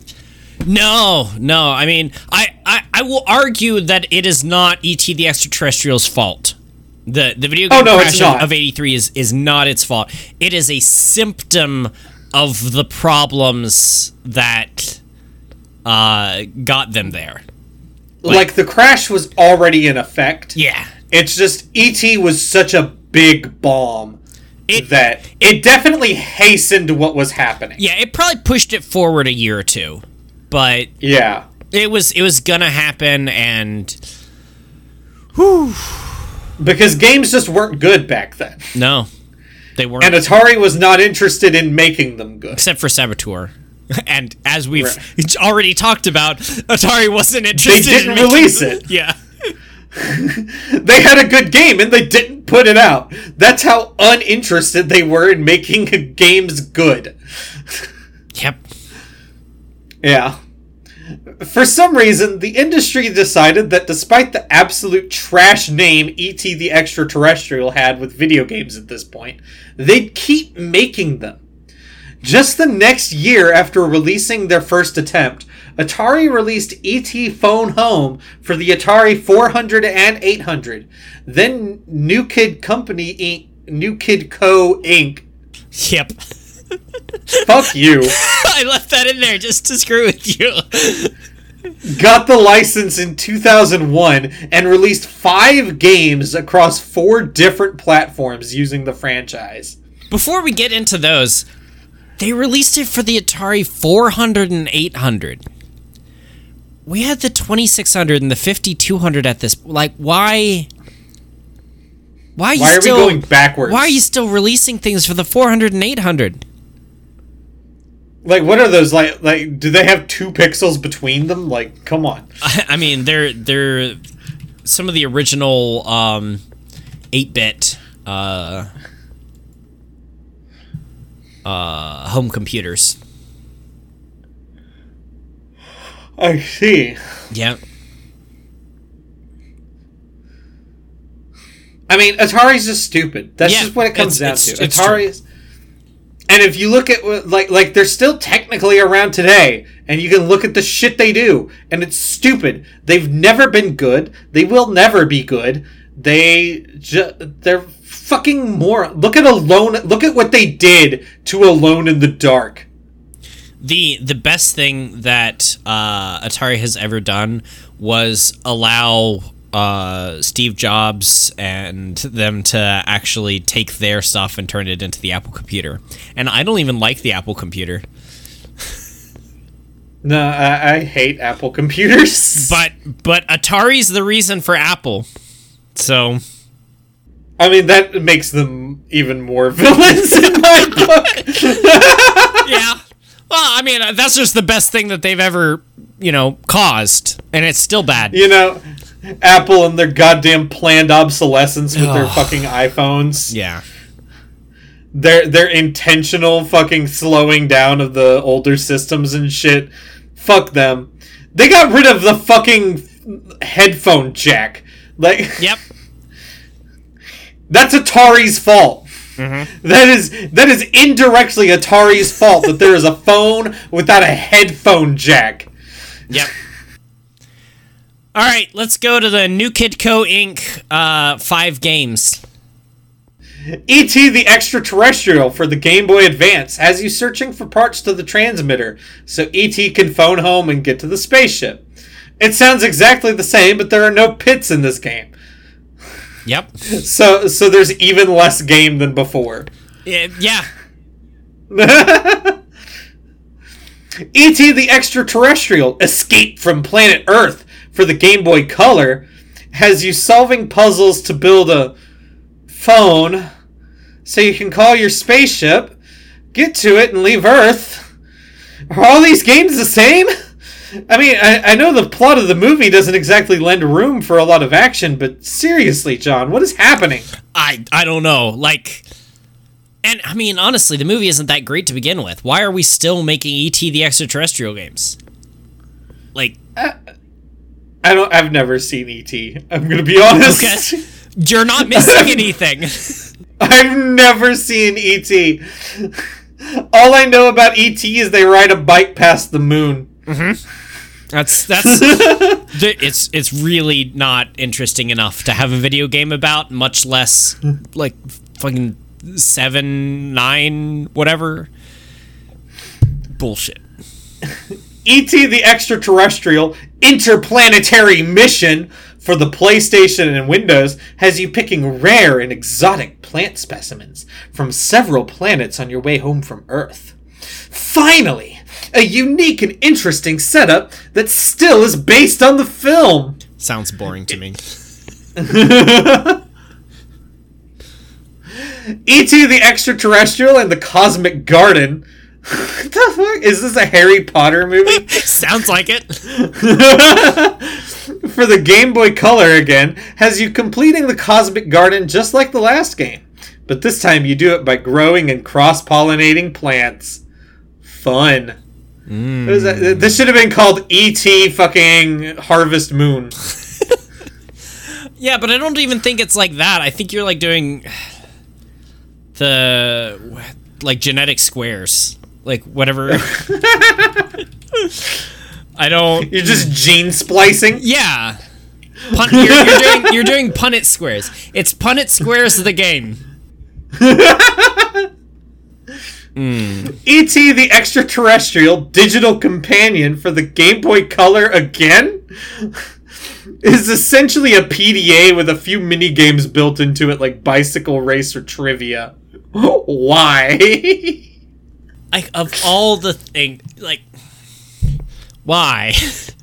No, no. I mean, I, I, I will argue that it is not ET the Extraterrestrial's fault. The the video oh, game Oh, no, crash of- of '83 is is not its fault. It is a symptom of the problems that uh, got them there. like the crash was already in effect. Yeah. It's just ET was such a big bomb It- that it definitely hastened what was happening. Yeah, it probably pushed it forward a year or two, but Yeah. it was it was gonna happen, and whew. Because games just weren't good back then. no, they weren't. And Atari was not interested in making them good. except for Saboteur. [LAUGHS] And as we've [LAUGHS] already talked about, Atari wasn't interested. They didn't in release it. [LAUGHS] Yeah, They had a good game and they didn't put it out. That's how uninterested they were in making games good. yep. Yeah. For some reason, the industry decided that despite the absolute trash name E.T. the Extraterrestrial had with video games at this point, they'd keep making them. Just the next year after releasing their first attempt, Atari released E.T. Phone Home for the Atari 400 and 800. Then New Kid Company Inc. New Kid Co. Inc. Yep. Fuck you. [LAUGHS] I left that in there just to screw with you. got the license in 2001 and released five games across four different platforms using the franchise. Before we get into those, they released it for the Atari 400 and 800. We had the 2600 and the 5200 at this. Like, why? Why are you Why are we going backwards? Why are you still releasing things for the 400 and 800? Like? What are those like? Like, do they have two pixels between them? Like, come on. [LAUGHS] I, I mean, they're they're some of the original um 8-bit uh uh home computers. I see. Yeah. I mean, Atari's just stupid. That's Yeah, just what it comes it's- down it's- to. it's Atari is. And if you look at like like they're still technically around today, and you can look at the shit they do, and it's stupid. They've never been good. They will never be good. They ju- they're fucking more. Look at Alone. Look at what they did to Alone in the Dark. the the best thing that uh, Atari has ever done was allow uh, Steve Jobs and them to actually take their stuff and turn it into the Apple computer. And I don't even like the Apple computer, No, I, I hate Apple computers. [LAUGHS] but but Atari's the reason for Apple. So I mean, that makes them even more [LAUGHS] villains in my book. [LAUGHS] yeah. Well, I mean, uh, that's just the best thing that they've ever, you know, caused, and it's still bad. You know, Apple and their goddamn planned obsolescence with their fucking iPhones. Yeah. Their their intentional fucking slowing down of the older systems and shit. Fuck them. They got rid of the fucking headphone jack. Like Yep. [LAUGHS] that's Atari's fault. Mm-hmm. That is that is indirectly Atari's fault that there is a phone without a headphone jack. Yep. All right, let's go to the New Kid Co. Inc. Uh, five games. E.T. the Extraterrestrial for the Game Boy Advance has you searching for parts to the transmitter so E.T. can phone home and get to the spaceship. It sounds exactly the same, but there are no pits in this game. Yep. [LAUGHS] So so there's even less game than before. Yeah. yeah. [LAUGHS] E.T. the Extraterrestrial Escape from Planet Earth for the Game Boy Color has you solving puzzles to build a phone so you can call your spaceship, get to it, and leave Earth. Are all these games the same? I mean, I, I know the plot of the movie doesn't exactly lend room for a lot of action, but seriously, John, what is happening? I I don't know. Like, and I mean, honestly, the movie isn't that great to begin with. Why are we still making ET the Extraterrestrial games? Like, uh, I don't. I've never seen E.T. I'm gonna be honest. okay, you're not missing anything. [LAUGHS] I've never seen E.T. All I know about E.T. is they ride a bike past the moon. Mm-hmm. That's that's [LAUGHS] th- it's it's really not interesting enough to have a video game about, much less like fucking seven, nine, whatever. Bullshit. [LAUGHS] E.T. the Extraterrestrial Interplanetary Mission for the PlayStation and Windows has you picking rare and exotic plant specimens from several planets on your way home from Earth. Finally, a unique and interesting setup that still is based on the film. Sounds boring to me. [LAUGHS] E.T. the Extraterrestrial and the Cosmic Garden. What [LAUGHS] the fuck? Is this a Harry Potter movie? [LAUGHS] Sounds like it. [LAUGHS] For the Game Boy Color again, has you completing the Cosmic Garden just like the last game. But this time you do it by growing and cross pollinating plants. Fun. Mm. That? This should have been called E.T. fucking Harvest Moon. Yeah, but I don't even think it's like that. I think you're like doing [SIGHS] the like genetic squares, like whatever. I don't. [LAUGHS] You're just gene splicing. Yeah. Pun- you're, you're doing you're doing Punnett squares. It's Punnett squares of the game. [LAUGHS] E.T. the Extraterrestrial Digital Companion for the Game Boy Color again [LAUGHS] is essentially a PDA with a few mini games built into it, like Bicycle Race or Trivia. Why? Like of all the things, like why?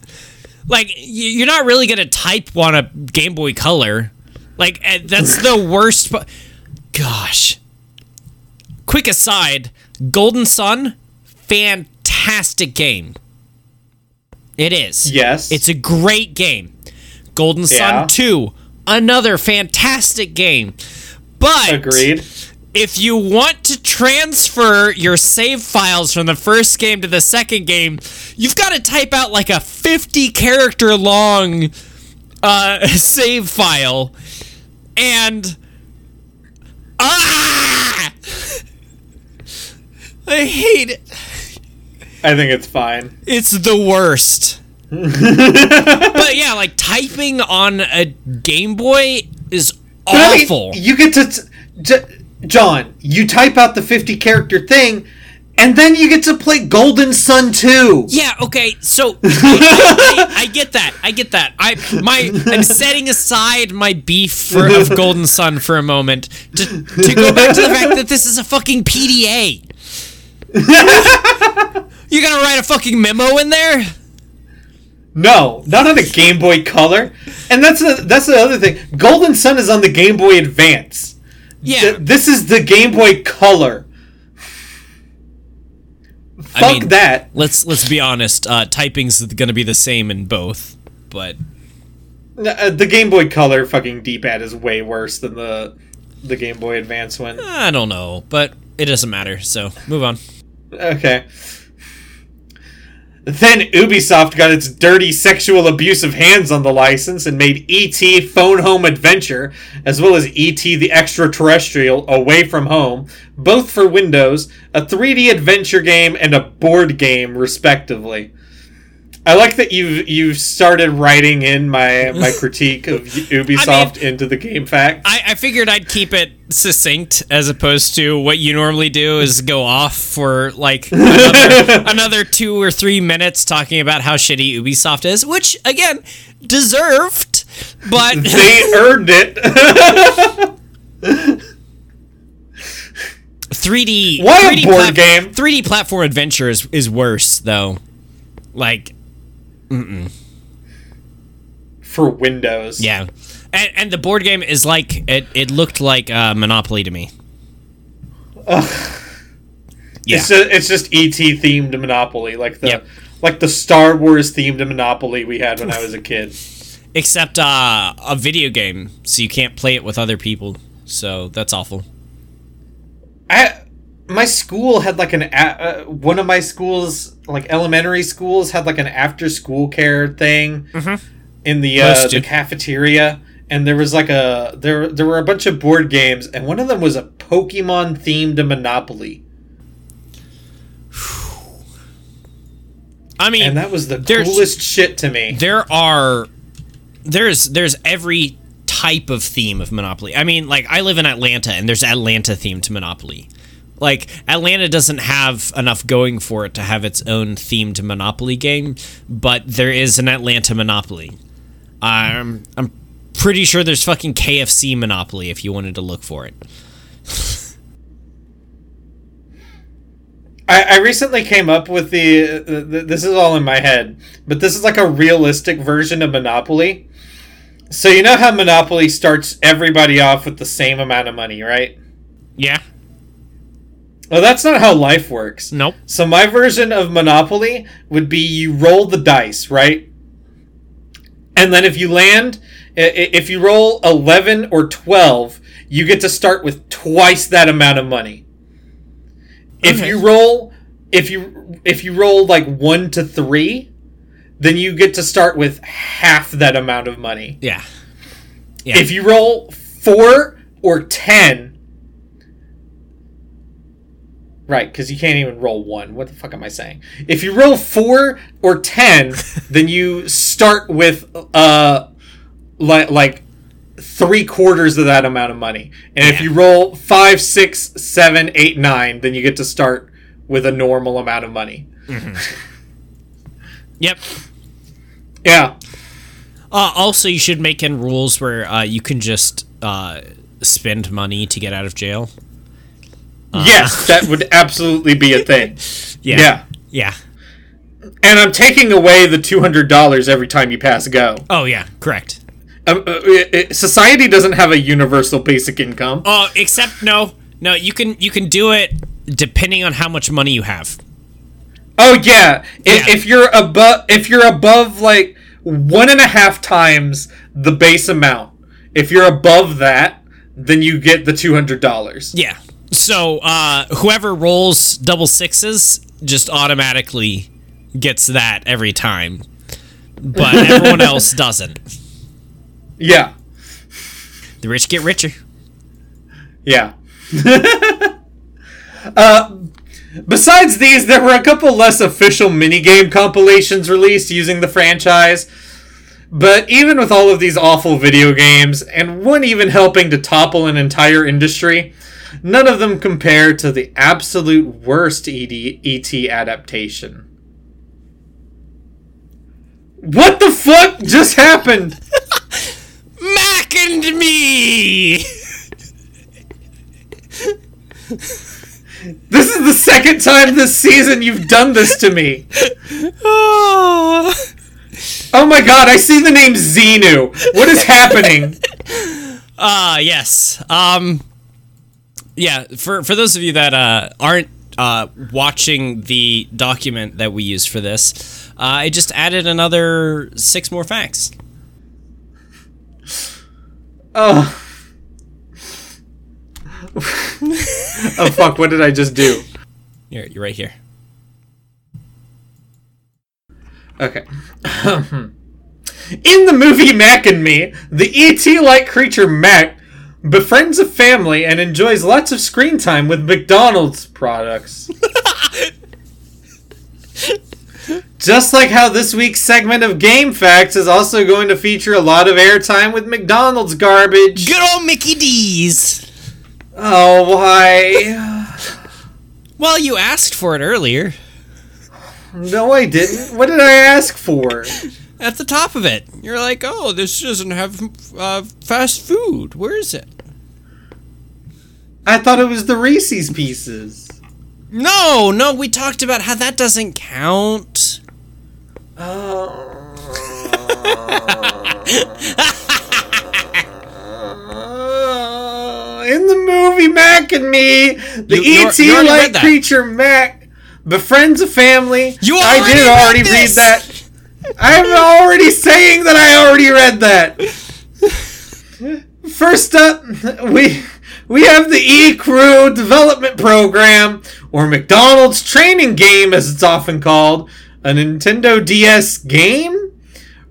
[LAUGHS] like you're not really gonna type on a Game Boy Color. Like eh, that's the worst. pu- Gosh. Quick aside, Golden Sun, fantastic game. It is. Yes. It's a great game. Golden Yeah. Sun 2, another fantastic game. But Agreed. If you want to transfer your save files from the first game to the second game, you've got to type out like a 50 character long uh, [LAUGHS] save file. and ah, [LAUGHS] I hate it. I think it's fine. It's the worst. [LAUGHS] but yeah, like typing on a Game Boy is But I mean, awful. you get to, t- J- John. You type out the fifty character thing, and then you get to play Golden Sun 2. Yeah, okay, so [LAUGHS] I, I, I get that. I get that. I my I'm setting aside my beef for, of [LAUGHS] Golden Sun for a moment to, to go back to the fact that this is a fucking PDA. [LAUGHS] you gonna write a fucking memo in there? No, not on a Game Boy Color. And that's the that's the other thing. Golden Sun is on the Game Boy Advance. Yeah. Th- this is the Game Boy Color. Fuck mean- that. Let's let's be honest. Uh, typing's gonna be the same in both, but uh, the Game Boy Color fucking D-pad is way worse than the the Game Boy Advance one. I don't know. But it doesn't matter. So move on. Okay. Then Ubisoft got its dirty sexual abusive hands on the license and made E.T. Phone Home Adventure, as well as E.T. the Extraterrestrial Away from Home, both for Windows, a 3D adventure game and a board game, respectively. I like that you've you've started writing in my my [LAUGHS] critique of Ubisoft into the game fact. I, I figured I'd keep it succinct as opposed to what you normally do is go off for like [LAUGHS] another, another two or three minutes talking about how shitty Ubisoft is, which again deserved, but [LAUGHS] they earned it. 3D Why a 3D board game? 3D platform adventure is, is worse though. Like for Windows. yeah, and, and the board game is like it. It looked like uh, Monopoly to me. Yeah. It's just, it's just ET themed Monopoly, like the Yep. like the Star Wars themed Monopoly we had when I was a kid. [LAUGHS] except uh, a video game, so you can't play it with other people. So that's awful. I my school had like an a- uh, one of my schools like elementary schools had like an after school care thing in the uh, the cafeteria and there was like a there there were a bunch of board games and one of them was a Pokemon themed Monopoly I mean, and that was the coolest shit to me. there are there's there's every type of theme of Monopoly. I mean, like I live in Atlanta, and there's Atlanta themed Monopoly. Like Atlanta doesn't have enough going for it to have its own themed Monopoly game, but there is an Atlanta Monopoly. I'm I'm pretty sure there's fucking KFC Monopoly if you wanted to look for it. I, I recently came up with the, the, the. This is all in my head, but this is like a realistic version of Monopoly. So you know how Monopoly starts everybody off with the same amount of money, right? Yeah. Well, that's not how life works. Nope. So my version of Monopoly would be you roll the dice, right? And then if you land, if you roll 11 or 12, you get to start with twice that amount of money. If you roll if you if you roll like 1 to 3, then you get to start with half that amount of money. Yeah. Yeah. If you roll 4 or 10, Right, because you can't even roll one. What the fuck am I saying? If you roll four or ten, [LAUGHS] then you start with uh, like like three quarters of that amount of money. And if you roll five, six, seven, eight, nine, then you get to start with a normal amount of money. [LAUGHS] yep. Yeah, Uh, also, you should make in rules where uh, you can just uh, spend money to get out of jail. Yes, that would absolutely be a thing. [LAUGHS] Yeah. Yeah. Yeah. And I'm taking away the two hundred dollars every time you pass go. Oh yeah. Correct. Um, uh, uh, uh, society doesn't have a universal basic income. Oh, except no, no. You can you can do it depending on how much money you have. Oh yeah. If, Yeah. if you're above, if you're above like one and a half times the base amount, if you're above that, then you get the two hundred dollars. Yeah. So uh, whoever rolls double sixes just automatically gets that every time, but [LAUGHS] everyone else doesn't. Yeah. The rich get richer. Yeah. [LAUGHS] uh, besides these, there were a couple less official minigame compilations released using the franchise. But even with all of these awful video games, and one even helping to topple an entire industry, none of them compare to the absolute worst ED, ET adaptation. What the fuck just happened? [LAUGHS] Mac and me. This is the second time this season you've done this to me. oh. [LAUGHS] Oh my god, I see the name Xenu. What is happening? Ah, yes. Um, yeah. For for those of you that uh, aren't uh, watching the document that we used for this, uh, I just added another six more facts. Oh. [LAUGHS] oh fuck, what did I just do? Here, you're right here. Okay. [LAUGHS] In the movie Mac and Me, the ET like creature Mac befriends a family and enjoys lots of screen time with McDonald's products. Just like how this week's segment of Game Facts is also going to feature a lot of airtime with McDonald's garbage. Good old Mickey D's. Oh, why? Well, you asked for it earlier. No, I didn't. What did I ask for? At the top of it, you're like, "Oh, this doesn't have uh, fast food. Where is it?" I thought it was the Reese's Pieces. No, no, we talked about how that doesn't count. Oh. [LAUGHS] In the movie Mac and Me, the You- ET you already read like creature Mac befriends a family. You I did read already read that. I'm already saying that I already read that. First up, we we have the E Crew Development Program, or McDonald's Training Game, as it's often called, a Nintendo DS game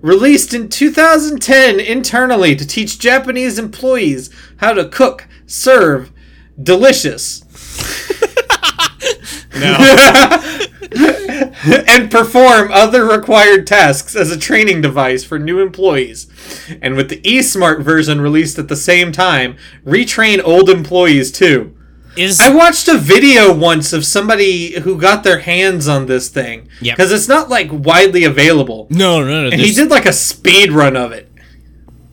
released in 2010 internally to teach Japanese employees how to cook, serve, delicious, [LAUGHS] No. [LAUGHS] [LAUGHS] and perform other required tasks as a training device for new employees. And with the eSmart version released at the same time, retrain old employees too. Is I watched a video once of somebody who got their hands on this thing Yep. because it's not like widely available. no, no, no. And he did like a speed run of it.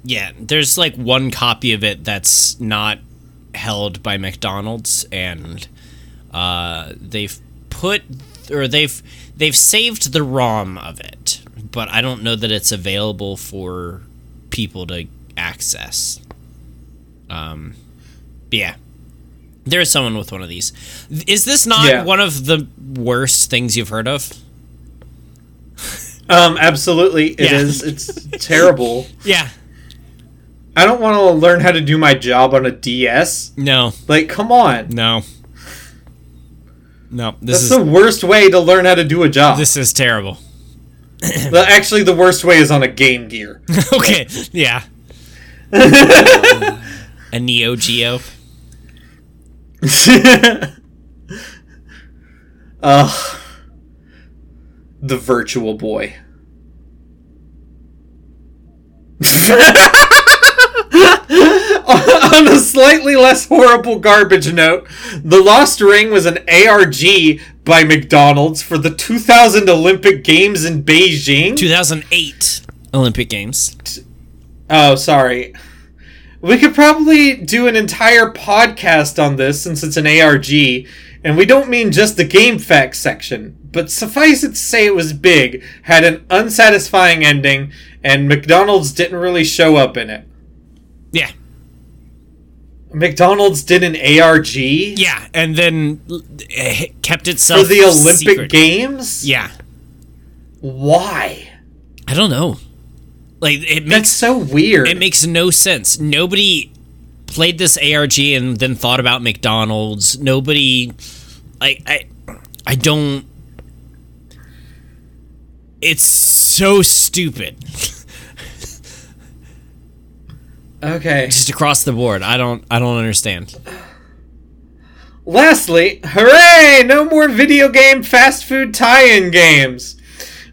Yeah, there's like one copy of it that's not held by McDonald's, and uh, they've put or they've they've saved the ROM of it, but I don't know that it's available for people to access. Um, yeah, there is someone with one of these. Is this not Yeah. one of the worst things you've heard of? Um, absolutely, it Yeah. is. It's terrible. [LAUGHS] Yeah. I don't want to learn how to do my job on a DS. No. Like, come on. No. No. This That's is the worst way to learn how to do a job. this is terrible. [COUGHS] Well, actually, the worst way is on a Game Gear. [LAUGHS] okay, yeah. [LAUGHS] A Neo Geo. [LAUGHS] Ugh. The Virtual Boy. Slightly less horrible garbage note, The Lost Ring was an ARG by McDonald's for the 2000 Olympic Games in Beijing. 2008 Olympic Games. Oh, sorry. We could probably do an entire podcast on this since it's an ARG, and we don't mean just the game facts section. But suffice it to say, it was big, had an unsatisfying ending, and McDonald's didn't really show up in it. Yeah. McDonald's did an ARG Yeah, and then kept for the Olympic secret. Games. Yeah. Why? I don't know. Like it That's so weird. it makes no sense. Nobody played this ARG and then thought about McDonald's. Nobody I I I don't It's so stupid. [LAUGHS] Okay. Just across the board. I don't I don't understand. Lastly, hooray! No more video game fast food tie-in games.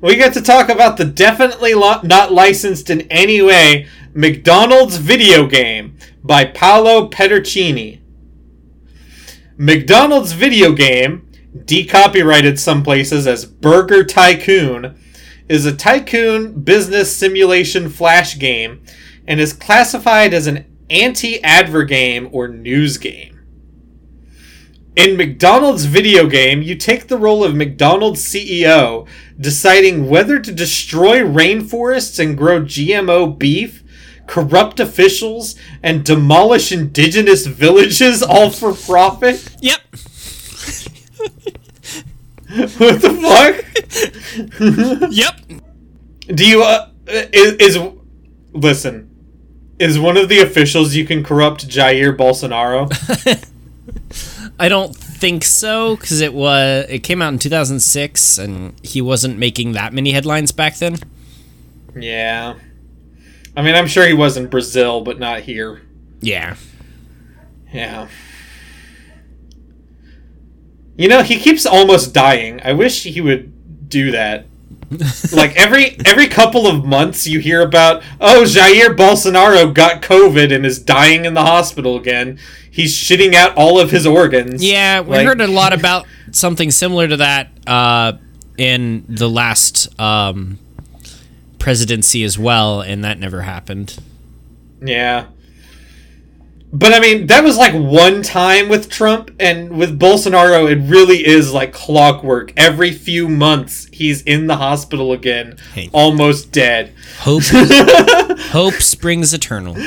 We get to talk about the definitely lo- not licensed in any way McDonald's video game by Paolo Pedercini. McDonald's video game, decopyrighted some places as Burger Tycoon, is a tycoon business simulation flash game and is classified as an anti-adver game or news game. In McDonald's video game, you take the role of McDonald's CEO, deciding whether to destroy rainforests and grow GMO beef, corrupt officials, and demolish indigenous villages all for profit. Yep. [LAUGHS] what the fuck? [LAUGHS] Yep. Do you uh, is, is listen? Is one of the officials you can corrupt Jair Bolsonaro? [LAUGHS] I don't think so cuz it was it came out in 2006 and he wasn't making that many headlines back then. yeah. I mean, I'm sure he was in Brazil, but not here. Yeah. Yeah. You know, he keeps almost dying. I wish he would do that. [LAUGHS] like every every couple of months you hear about oh Jair Bolsonaro got COVID and is dying in the hospital again. He's shitting out all of his organs. Yeah, we Like- heard a lot [LAUGHS] about something similar to that uh, in the last um, presidency as well, and that never happened. Yeah. But I mean, that was like one time with Trump, and with Bolsonaro, it really is like clockwork. Every few months, he's in the hospital again, Hey. almost dead. Hope, [LAUGHS] hope springs eternal. [LAUGHS]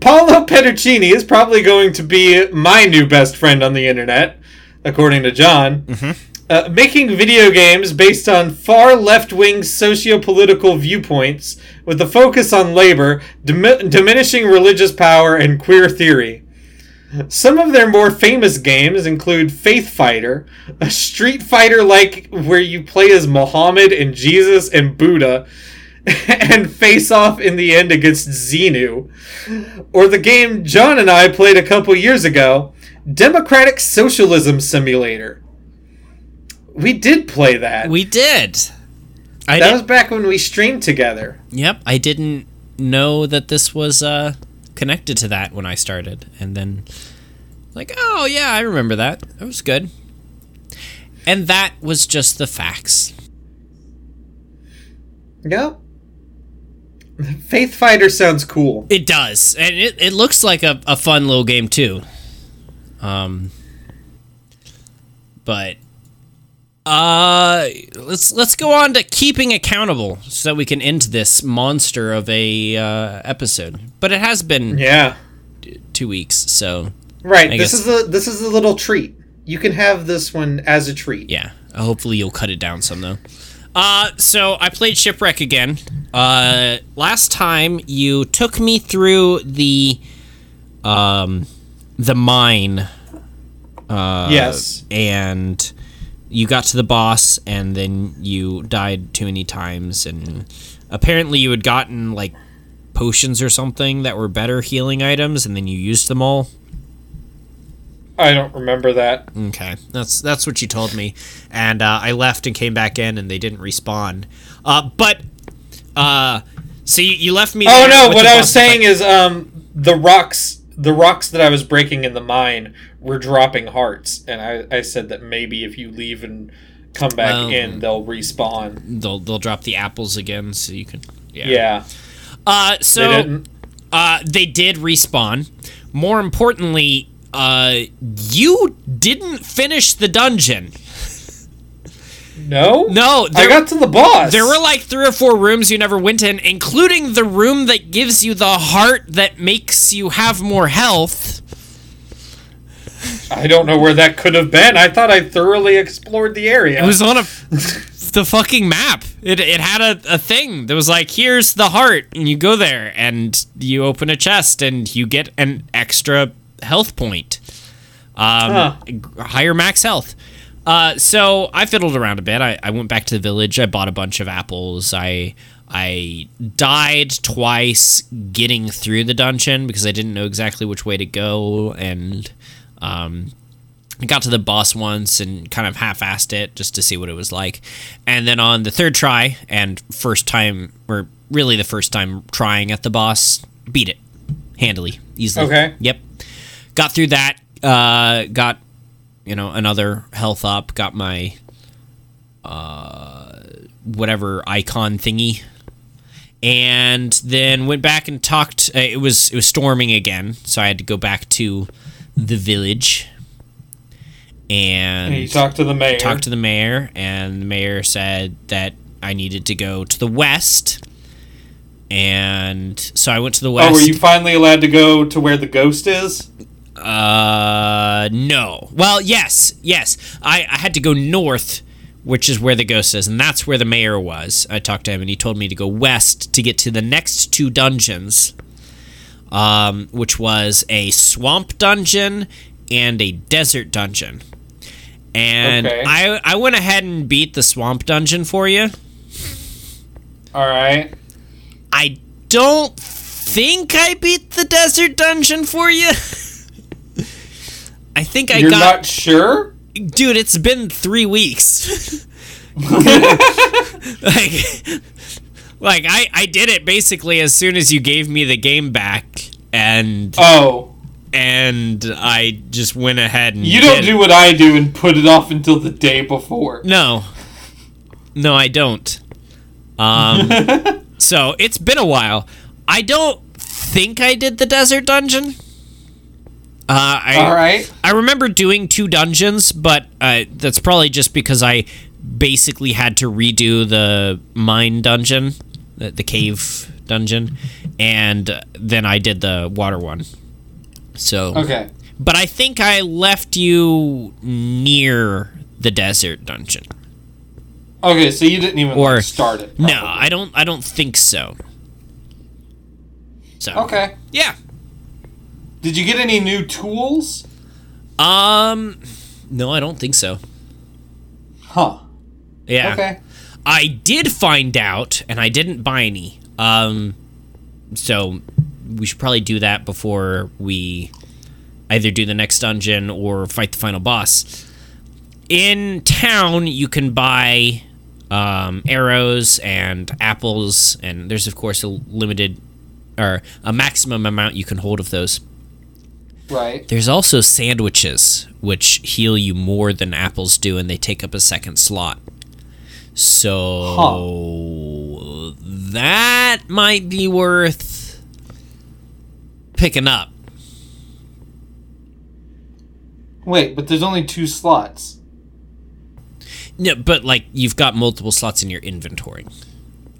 Paolo Pedercini is probably going to be my new best friend on the internet, according to John. Uh, making video games based on far left wing socio political viewpoints with a focus on labor, dimi- diminishing religious power, and queer theory. Some of their more famous games include Faith Fighter, a Street Fighter like where you play as Muhammad and Jesus and Buddha, [LAUGHS] and face off in the end against Xenu. Or the game John and I played a couple years ago, Democratic Socialism Simulator. We did play that. We did. I that was back when we streamed together. Yep, I didn't know that this was uh, connected to that when I started, and then like, oh yeah, I remember that. That was good. And that was just the facts. Yep. [LAUGHS] Faith Fighter sounds cool. It does, and it, it looks like a, a fun little game too. Um, but uh, let's let's go on to keeping accountable so that we can end this monster of a uh, episode. But it has been Yeah. two weeks, so Right. I this guess- is a this is a little treat. You can have this one as a treat. yeah. Hopefully you'll cut it down some though. Uh, so I played Shipwreck again. Uh, last time you took me through the um the mine. Uh, Yes. and you got to the boss, and then you died too many times, and apparently you had gotten like potions or something that were better healing items, and then you used them all. I don't remember that. Okay, that's that's what you told me, and uh, I left and came back in, and they didn't respawn. Uh, but uh, so you, you left me. Oh no, what I was saying fight. is um the rocks the rocks that I was breaking in the mine were dropping hearts and I, I said that maybe if you leave and come back Oh. in they'll respawn. they'll they'll drop the apples again, so you can. Yeah. Yeah. Uh, They so didn't. uh, they did respawn. More importantly, uh, you didn't finish the dungeon. No? No, I got to the boss. there were like three or four rooms you never went in, including the room that gives you the heart that makes you have more health. I don't know where that could have been. I thought I thoroughly explored the area. It was on a [LAUGHS] the fucking map. It it had a, a thing that was like, here's the heart, and you go there and you open a chest and you get an extra health point. Um, Huh. higher max health. Uh, so I fiddled around a bit. I, I went back to the village. I bought a bunch of apples. I I died twice getting through the dungeon because I didn't know exactly which way to go, and um, I got to the boss once and kind of half-assed it just to see what it was like. And then on the third try and first time, or really the first time trying at the boss, beat it handily, easily. Okay. Yep. Got through that. Uh, got you know another health up. Got my uh, whatever icon thingy. And then went back and talked. Uh, it was it was storming again, so I had to go back to the village and And you talk to the mayor. talked to the mayor, and the mayor said that I needed to go to the west. And so I went to the west. oh, were you finally allowed to go to where the ghost is? Uh, no. Well, yes, yes. I, I had to go north, which is where the ghost is, and that's where the mayor was. I talked to him, and he told me to go west to get to the next two dungeons, um, which was a swamp dungeon and a desert dungeon. And Okay. I I went ahead and beat the swamp dungeon for you. All right. I don't think I beat the desert dungeon for you. [LAUGHS] I think I You're got not sure? dude it's been three weeks [LAUGHS] [LAUGHS] like like I, I did it basically as soon as you gave me the game back and Oh. and i just went ahead and You don't do what I do and put it off until the day before. no no i don't um [LAUGHS] so it's been a while i don't think i did the desert dungeon uh, I, All right. I remember doing two dungeons, but uh, that's probably just because I basically had to redo the mine dungeon, the, the cave dungeon, and then I did the water one. So, Okay. but I think I left you near the desert dungeon. Okay, so you didn't even Or- like, start it. No. I don't. I don't think so. So Okay. yeah. Did you get any new tools? Um, no, I don't think so. Huh. Yeah. Okay. I did find out, and I didn't buy any. Um, so we should probably do that before we either do the next dungeon or fight the final boss. In town, you can buy um, arrows and apples, and there's of course a limited or a maximum amount you can hold of those. Right. There's also sandwiches, which heal you more than apples do, and they take up a second slot. So that might be worth picking up. Wait, but there's only two slots. No, but like you've got multiple slots in your inventory.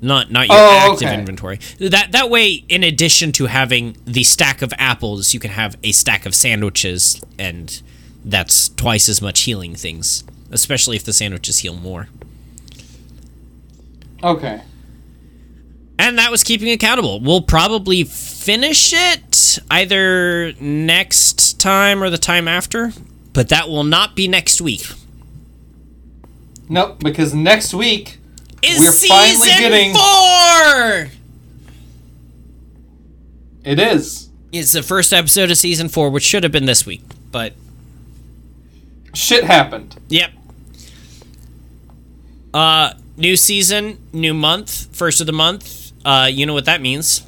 Not not your Oh, active okay. inventory. That that way in addition to having the stack of apples, you can have a stack of sandwiches and that's twice as much healing things, especially if the sandwiches heal more. Okay. And that was keeping accountable. We'll probably finish it either next time or the time after, but that will not be next week. Nope, because next week Is We're finally getting- four. it is. It's the first episode of season four, which should have been this week, but Shit happened. yep. Uh, new season, new month, first of the month. Uh, you know what that means?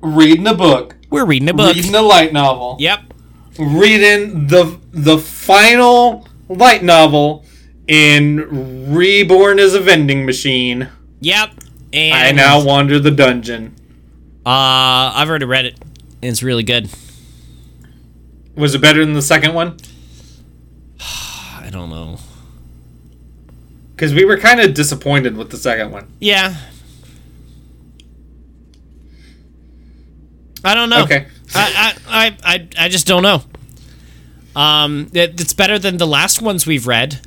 Reading a book. We're reading a book. Reading a light novel. Yep. Reading the the final light novel in Reborn as a Vending Machine. Yep. And I now wander the dungeon. Uh, I've already read it. It's really good. Was it better than the second one? [SIGHS] I don't know. Because we were kind of disappointed with the second one. Yeah. I don't know. Okay. I, I, I, I, just don't know. Um, it, it's better than the last ones we've read.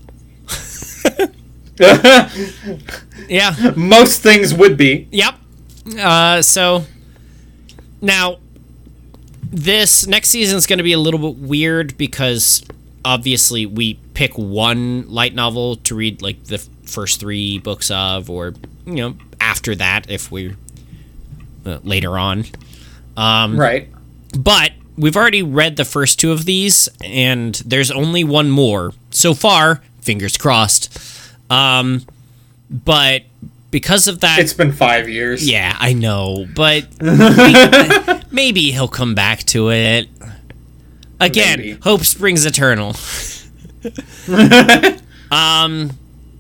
[LAUGHS] Yeah. Most things would be. Yep. Uh, so now this next season is going to be a little bit weird because obviously we pick one light novel to read like the first three books of, or you know after that if we uh, later on. Um, Right. but we've already read the first two of these, and there's only one more so far. Fingers crossed. Um, but because of that, It's been five years. yeah, I know, but [LAUGHS] maybe, maybe he'll come back to it. Again, Maybe. hope springs eternal. [LAUGHS] um,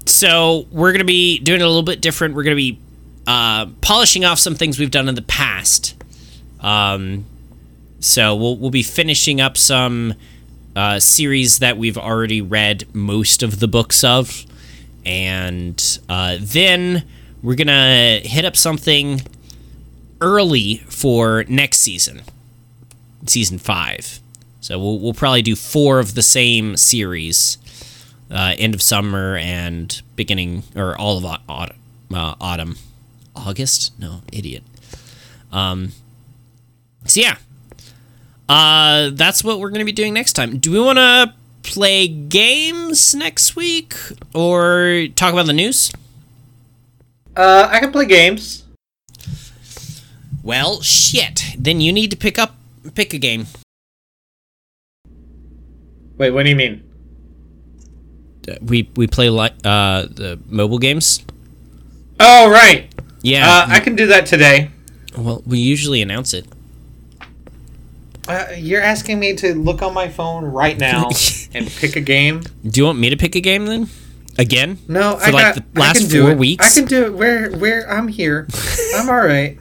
so we're gonna be doing it a little bit different. We're gonna be uh, polishing off some things we've done in the past. Um, so we'll we'll be finishing up some uh, series that we've already read most of the books of, and uh, then we're gonna hit up something early for next season, season five. So we'll we'll probably do four of the same series, uh, end of summer and beginning or all of autumn, uh, autumn, August. No, idiot. Um. So yeah, uh, that's what we're gonna be doing next time. Do we want to play games next week or talk about the news? Uh, I can play games. Well, shit. Then you need to pick up pick a game. Wait, what do you mean? Uh, We we play like uh the mobile games. Oh, right. Yeah. Uh, I can do that today. well, we usually announce it. Uh, you're asking me to look on my phone right now [LAUGHS] and pick a game? Do you want me to pick a game then? Again? No, For I like got, the last I can do four it. weeks? I can do it. Where where I'm here. [LAUGHS] I'm all right.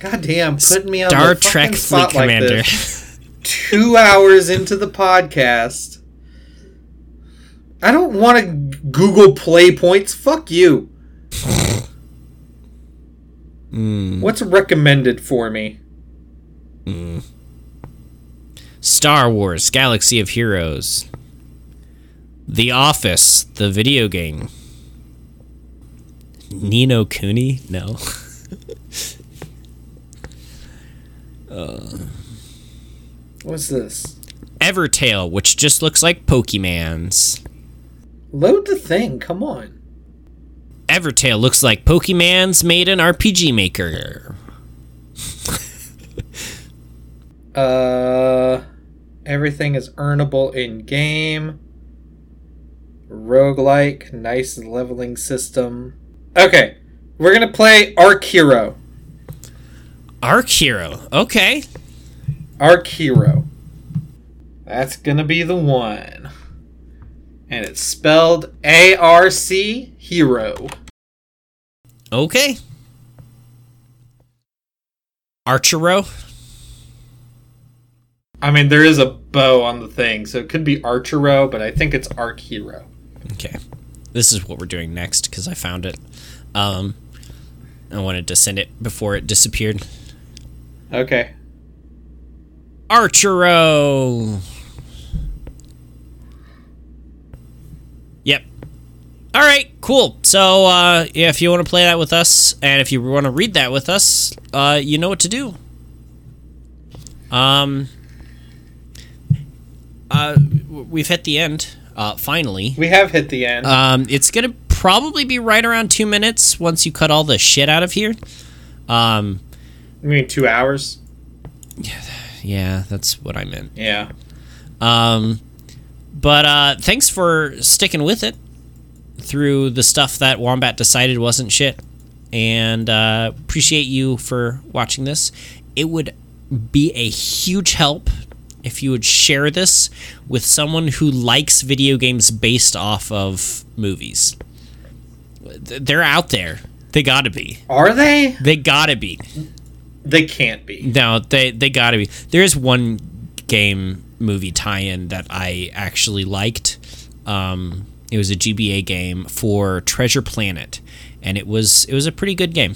God damn, putting me on Star the Trek Fleet spot like Commander. this. Two hours into the podcast. I don't want to Google play points. Fuck you. Hmm. What's recommended for me? Star Wars: Galaxy of Heroes. The Office, the video game. Ni no Kuni? No. [LAUGHS] What's this? Evertale, which just looks like Pokemans. Load the thing. Come on. Evertale looks like Pokemans made an RPG maker. [LAUGHS] Uh, everything is earnable in game. Roguelike, nice leveling system. Okay, we're gonna play Arc Hero. Arc Hero. Okay. Arc Hero. That's gonna be the one. And it's spelled A R C Hero. Okay. Archero. I mean, there is a bow on the thing, so it could be Archero, but I think it's Arc Hero. Okay. This is what we're doing next because I found it. Um, I wanted to send it before it disappeared. Okay. Archero. Yep. All right, cool. So, uh, if you want to play that with us, and if you want to read that with us, uh, you know what to do. Um, uh, we've hit the end. Uh, finally. We have hit the end. Um, it's gonna probably be right around two minutes once you cut all the shit out of here. Um, I mean, two hours? yeah, that's what I meant. Yeah. Um, but uh, thanks for sticking with it through the stuff that Wombat decided wasn't shit, and uh, appreciate you for watching this. It would be a huge help if you would share this with someone who likes video games based off of movies. They're out there. They gotta be. Are they? They gotta be. They can't be. No, they they gotta be. There's one game movie tie-in that I actually liked. Um, it was a GBA game for Treasure Planet, and it was it was a pretty good game.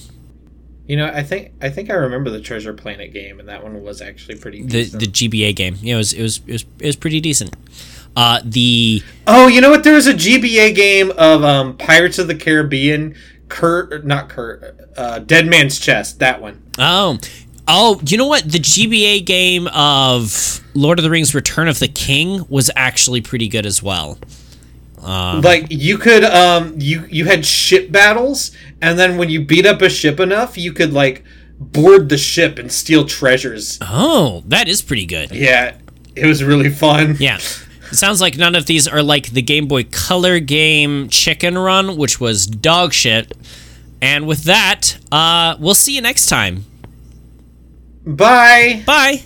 You know, I think I think I remember the Treasure Planet game, and that one was actually pretty. The Decent. the GBA game, yeah, it was it was it was, it was pretty decent. Uh, the oh, you know what? There was a GBA game of um, Pirates of the Caribbean. Kurt, not Kurt. Uh, Dead Man's Chest. That one. oh Oh, you know what? The GBA game of Lord of the Rings: Return of the King was actually pretty good as well. like you could um you you had ship battles and then when you beat up a ship enough you could like board the ship and steal treasures Oh, that is pretty good. yeah it was really fun Yeah. [LAUGHS] It sounds like none of these are like the Game Boy Color game Chicken Run, which was dog shit. And with that, uh, we'll see you next time. bye Bye.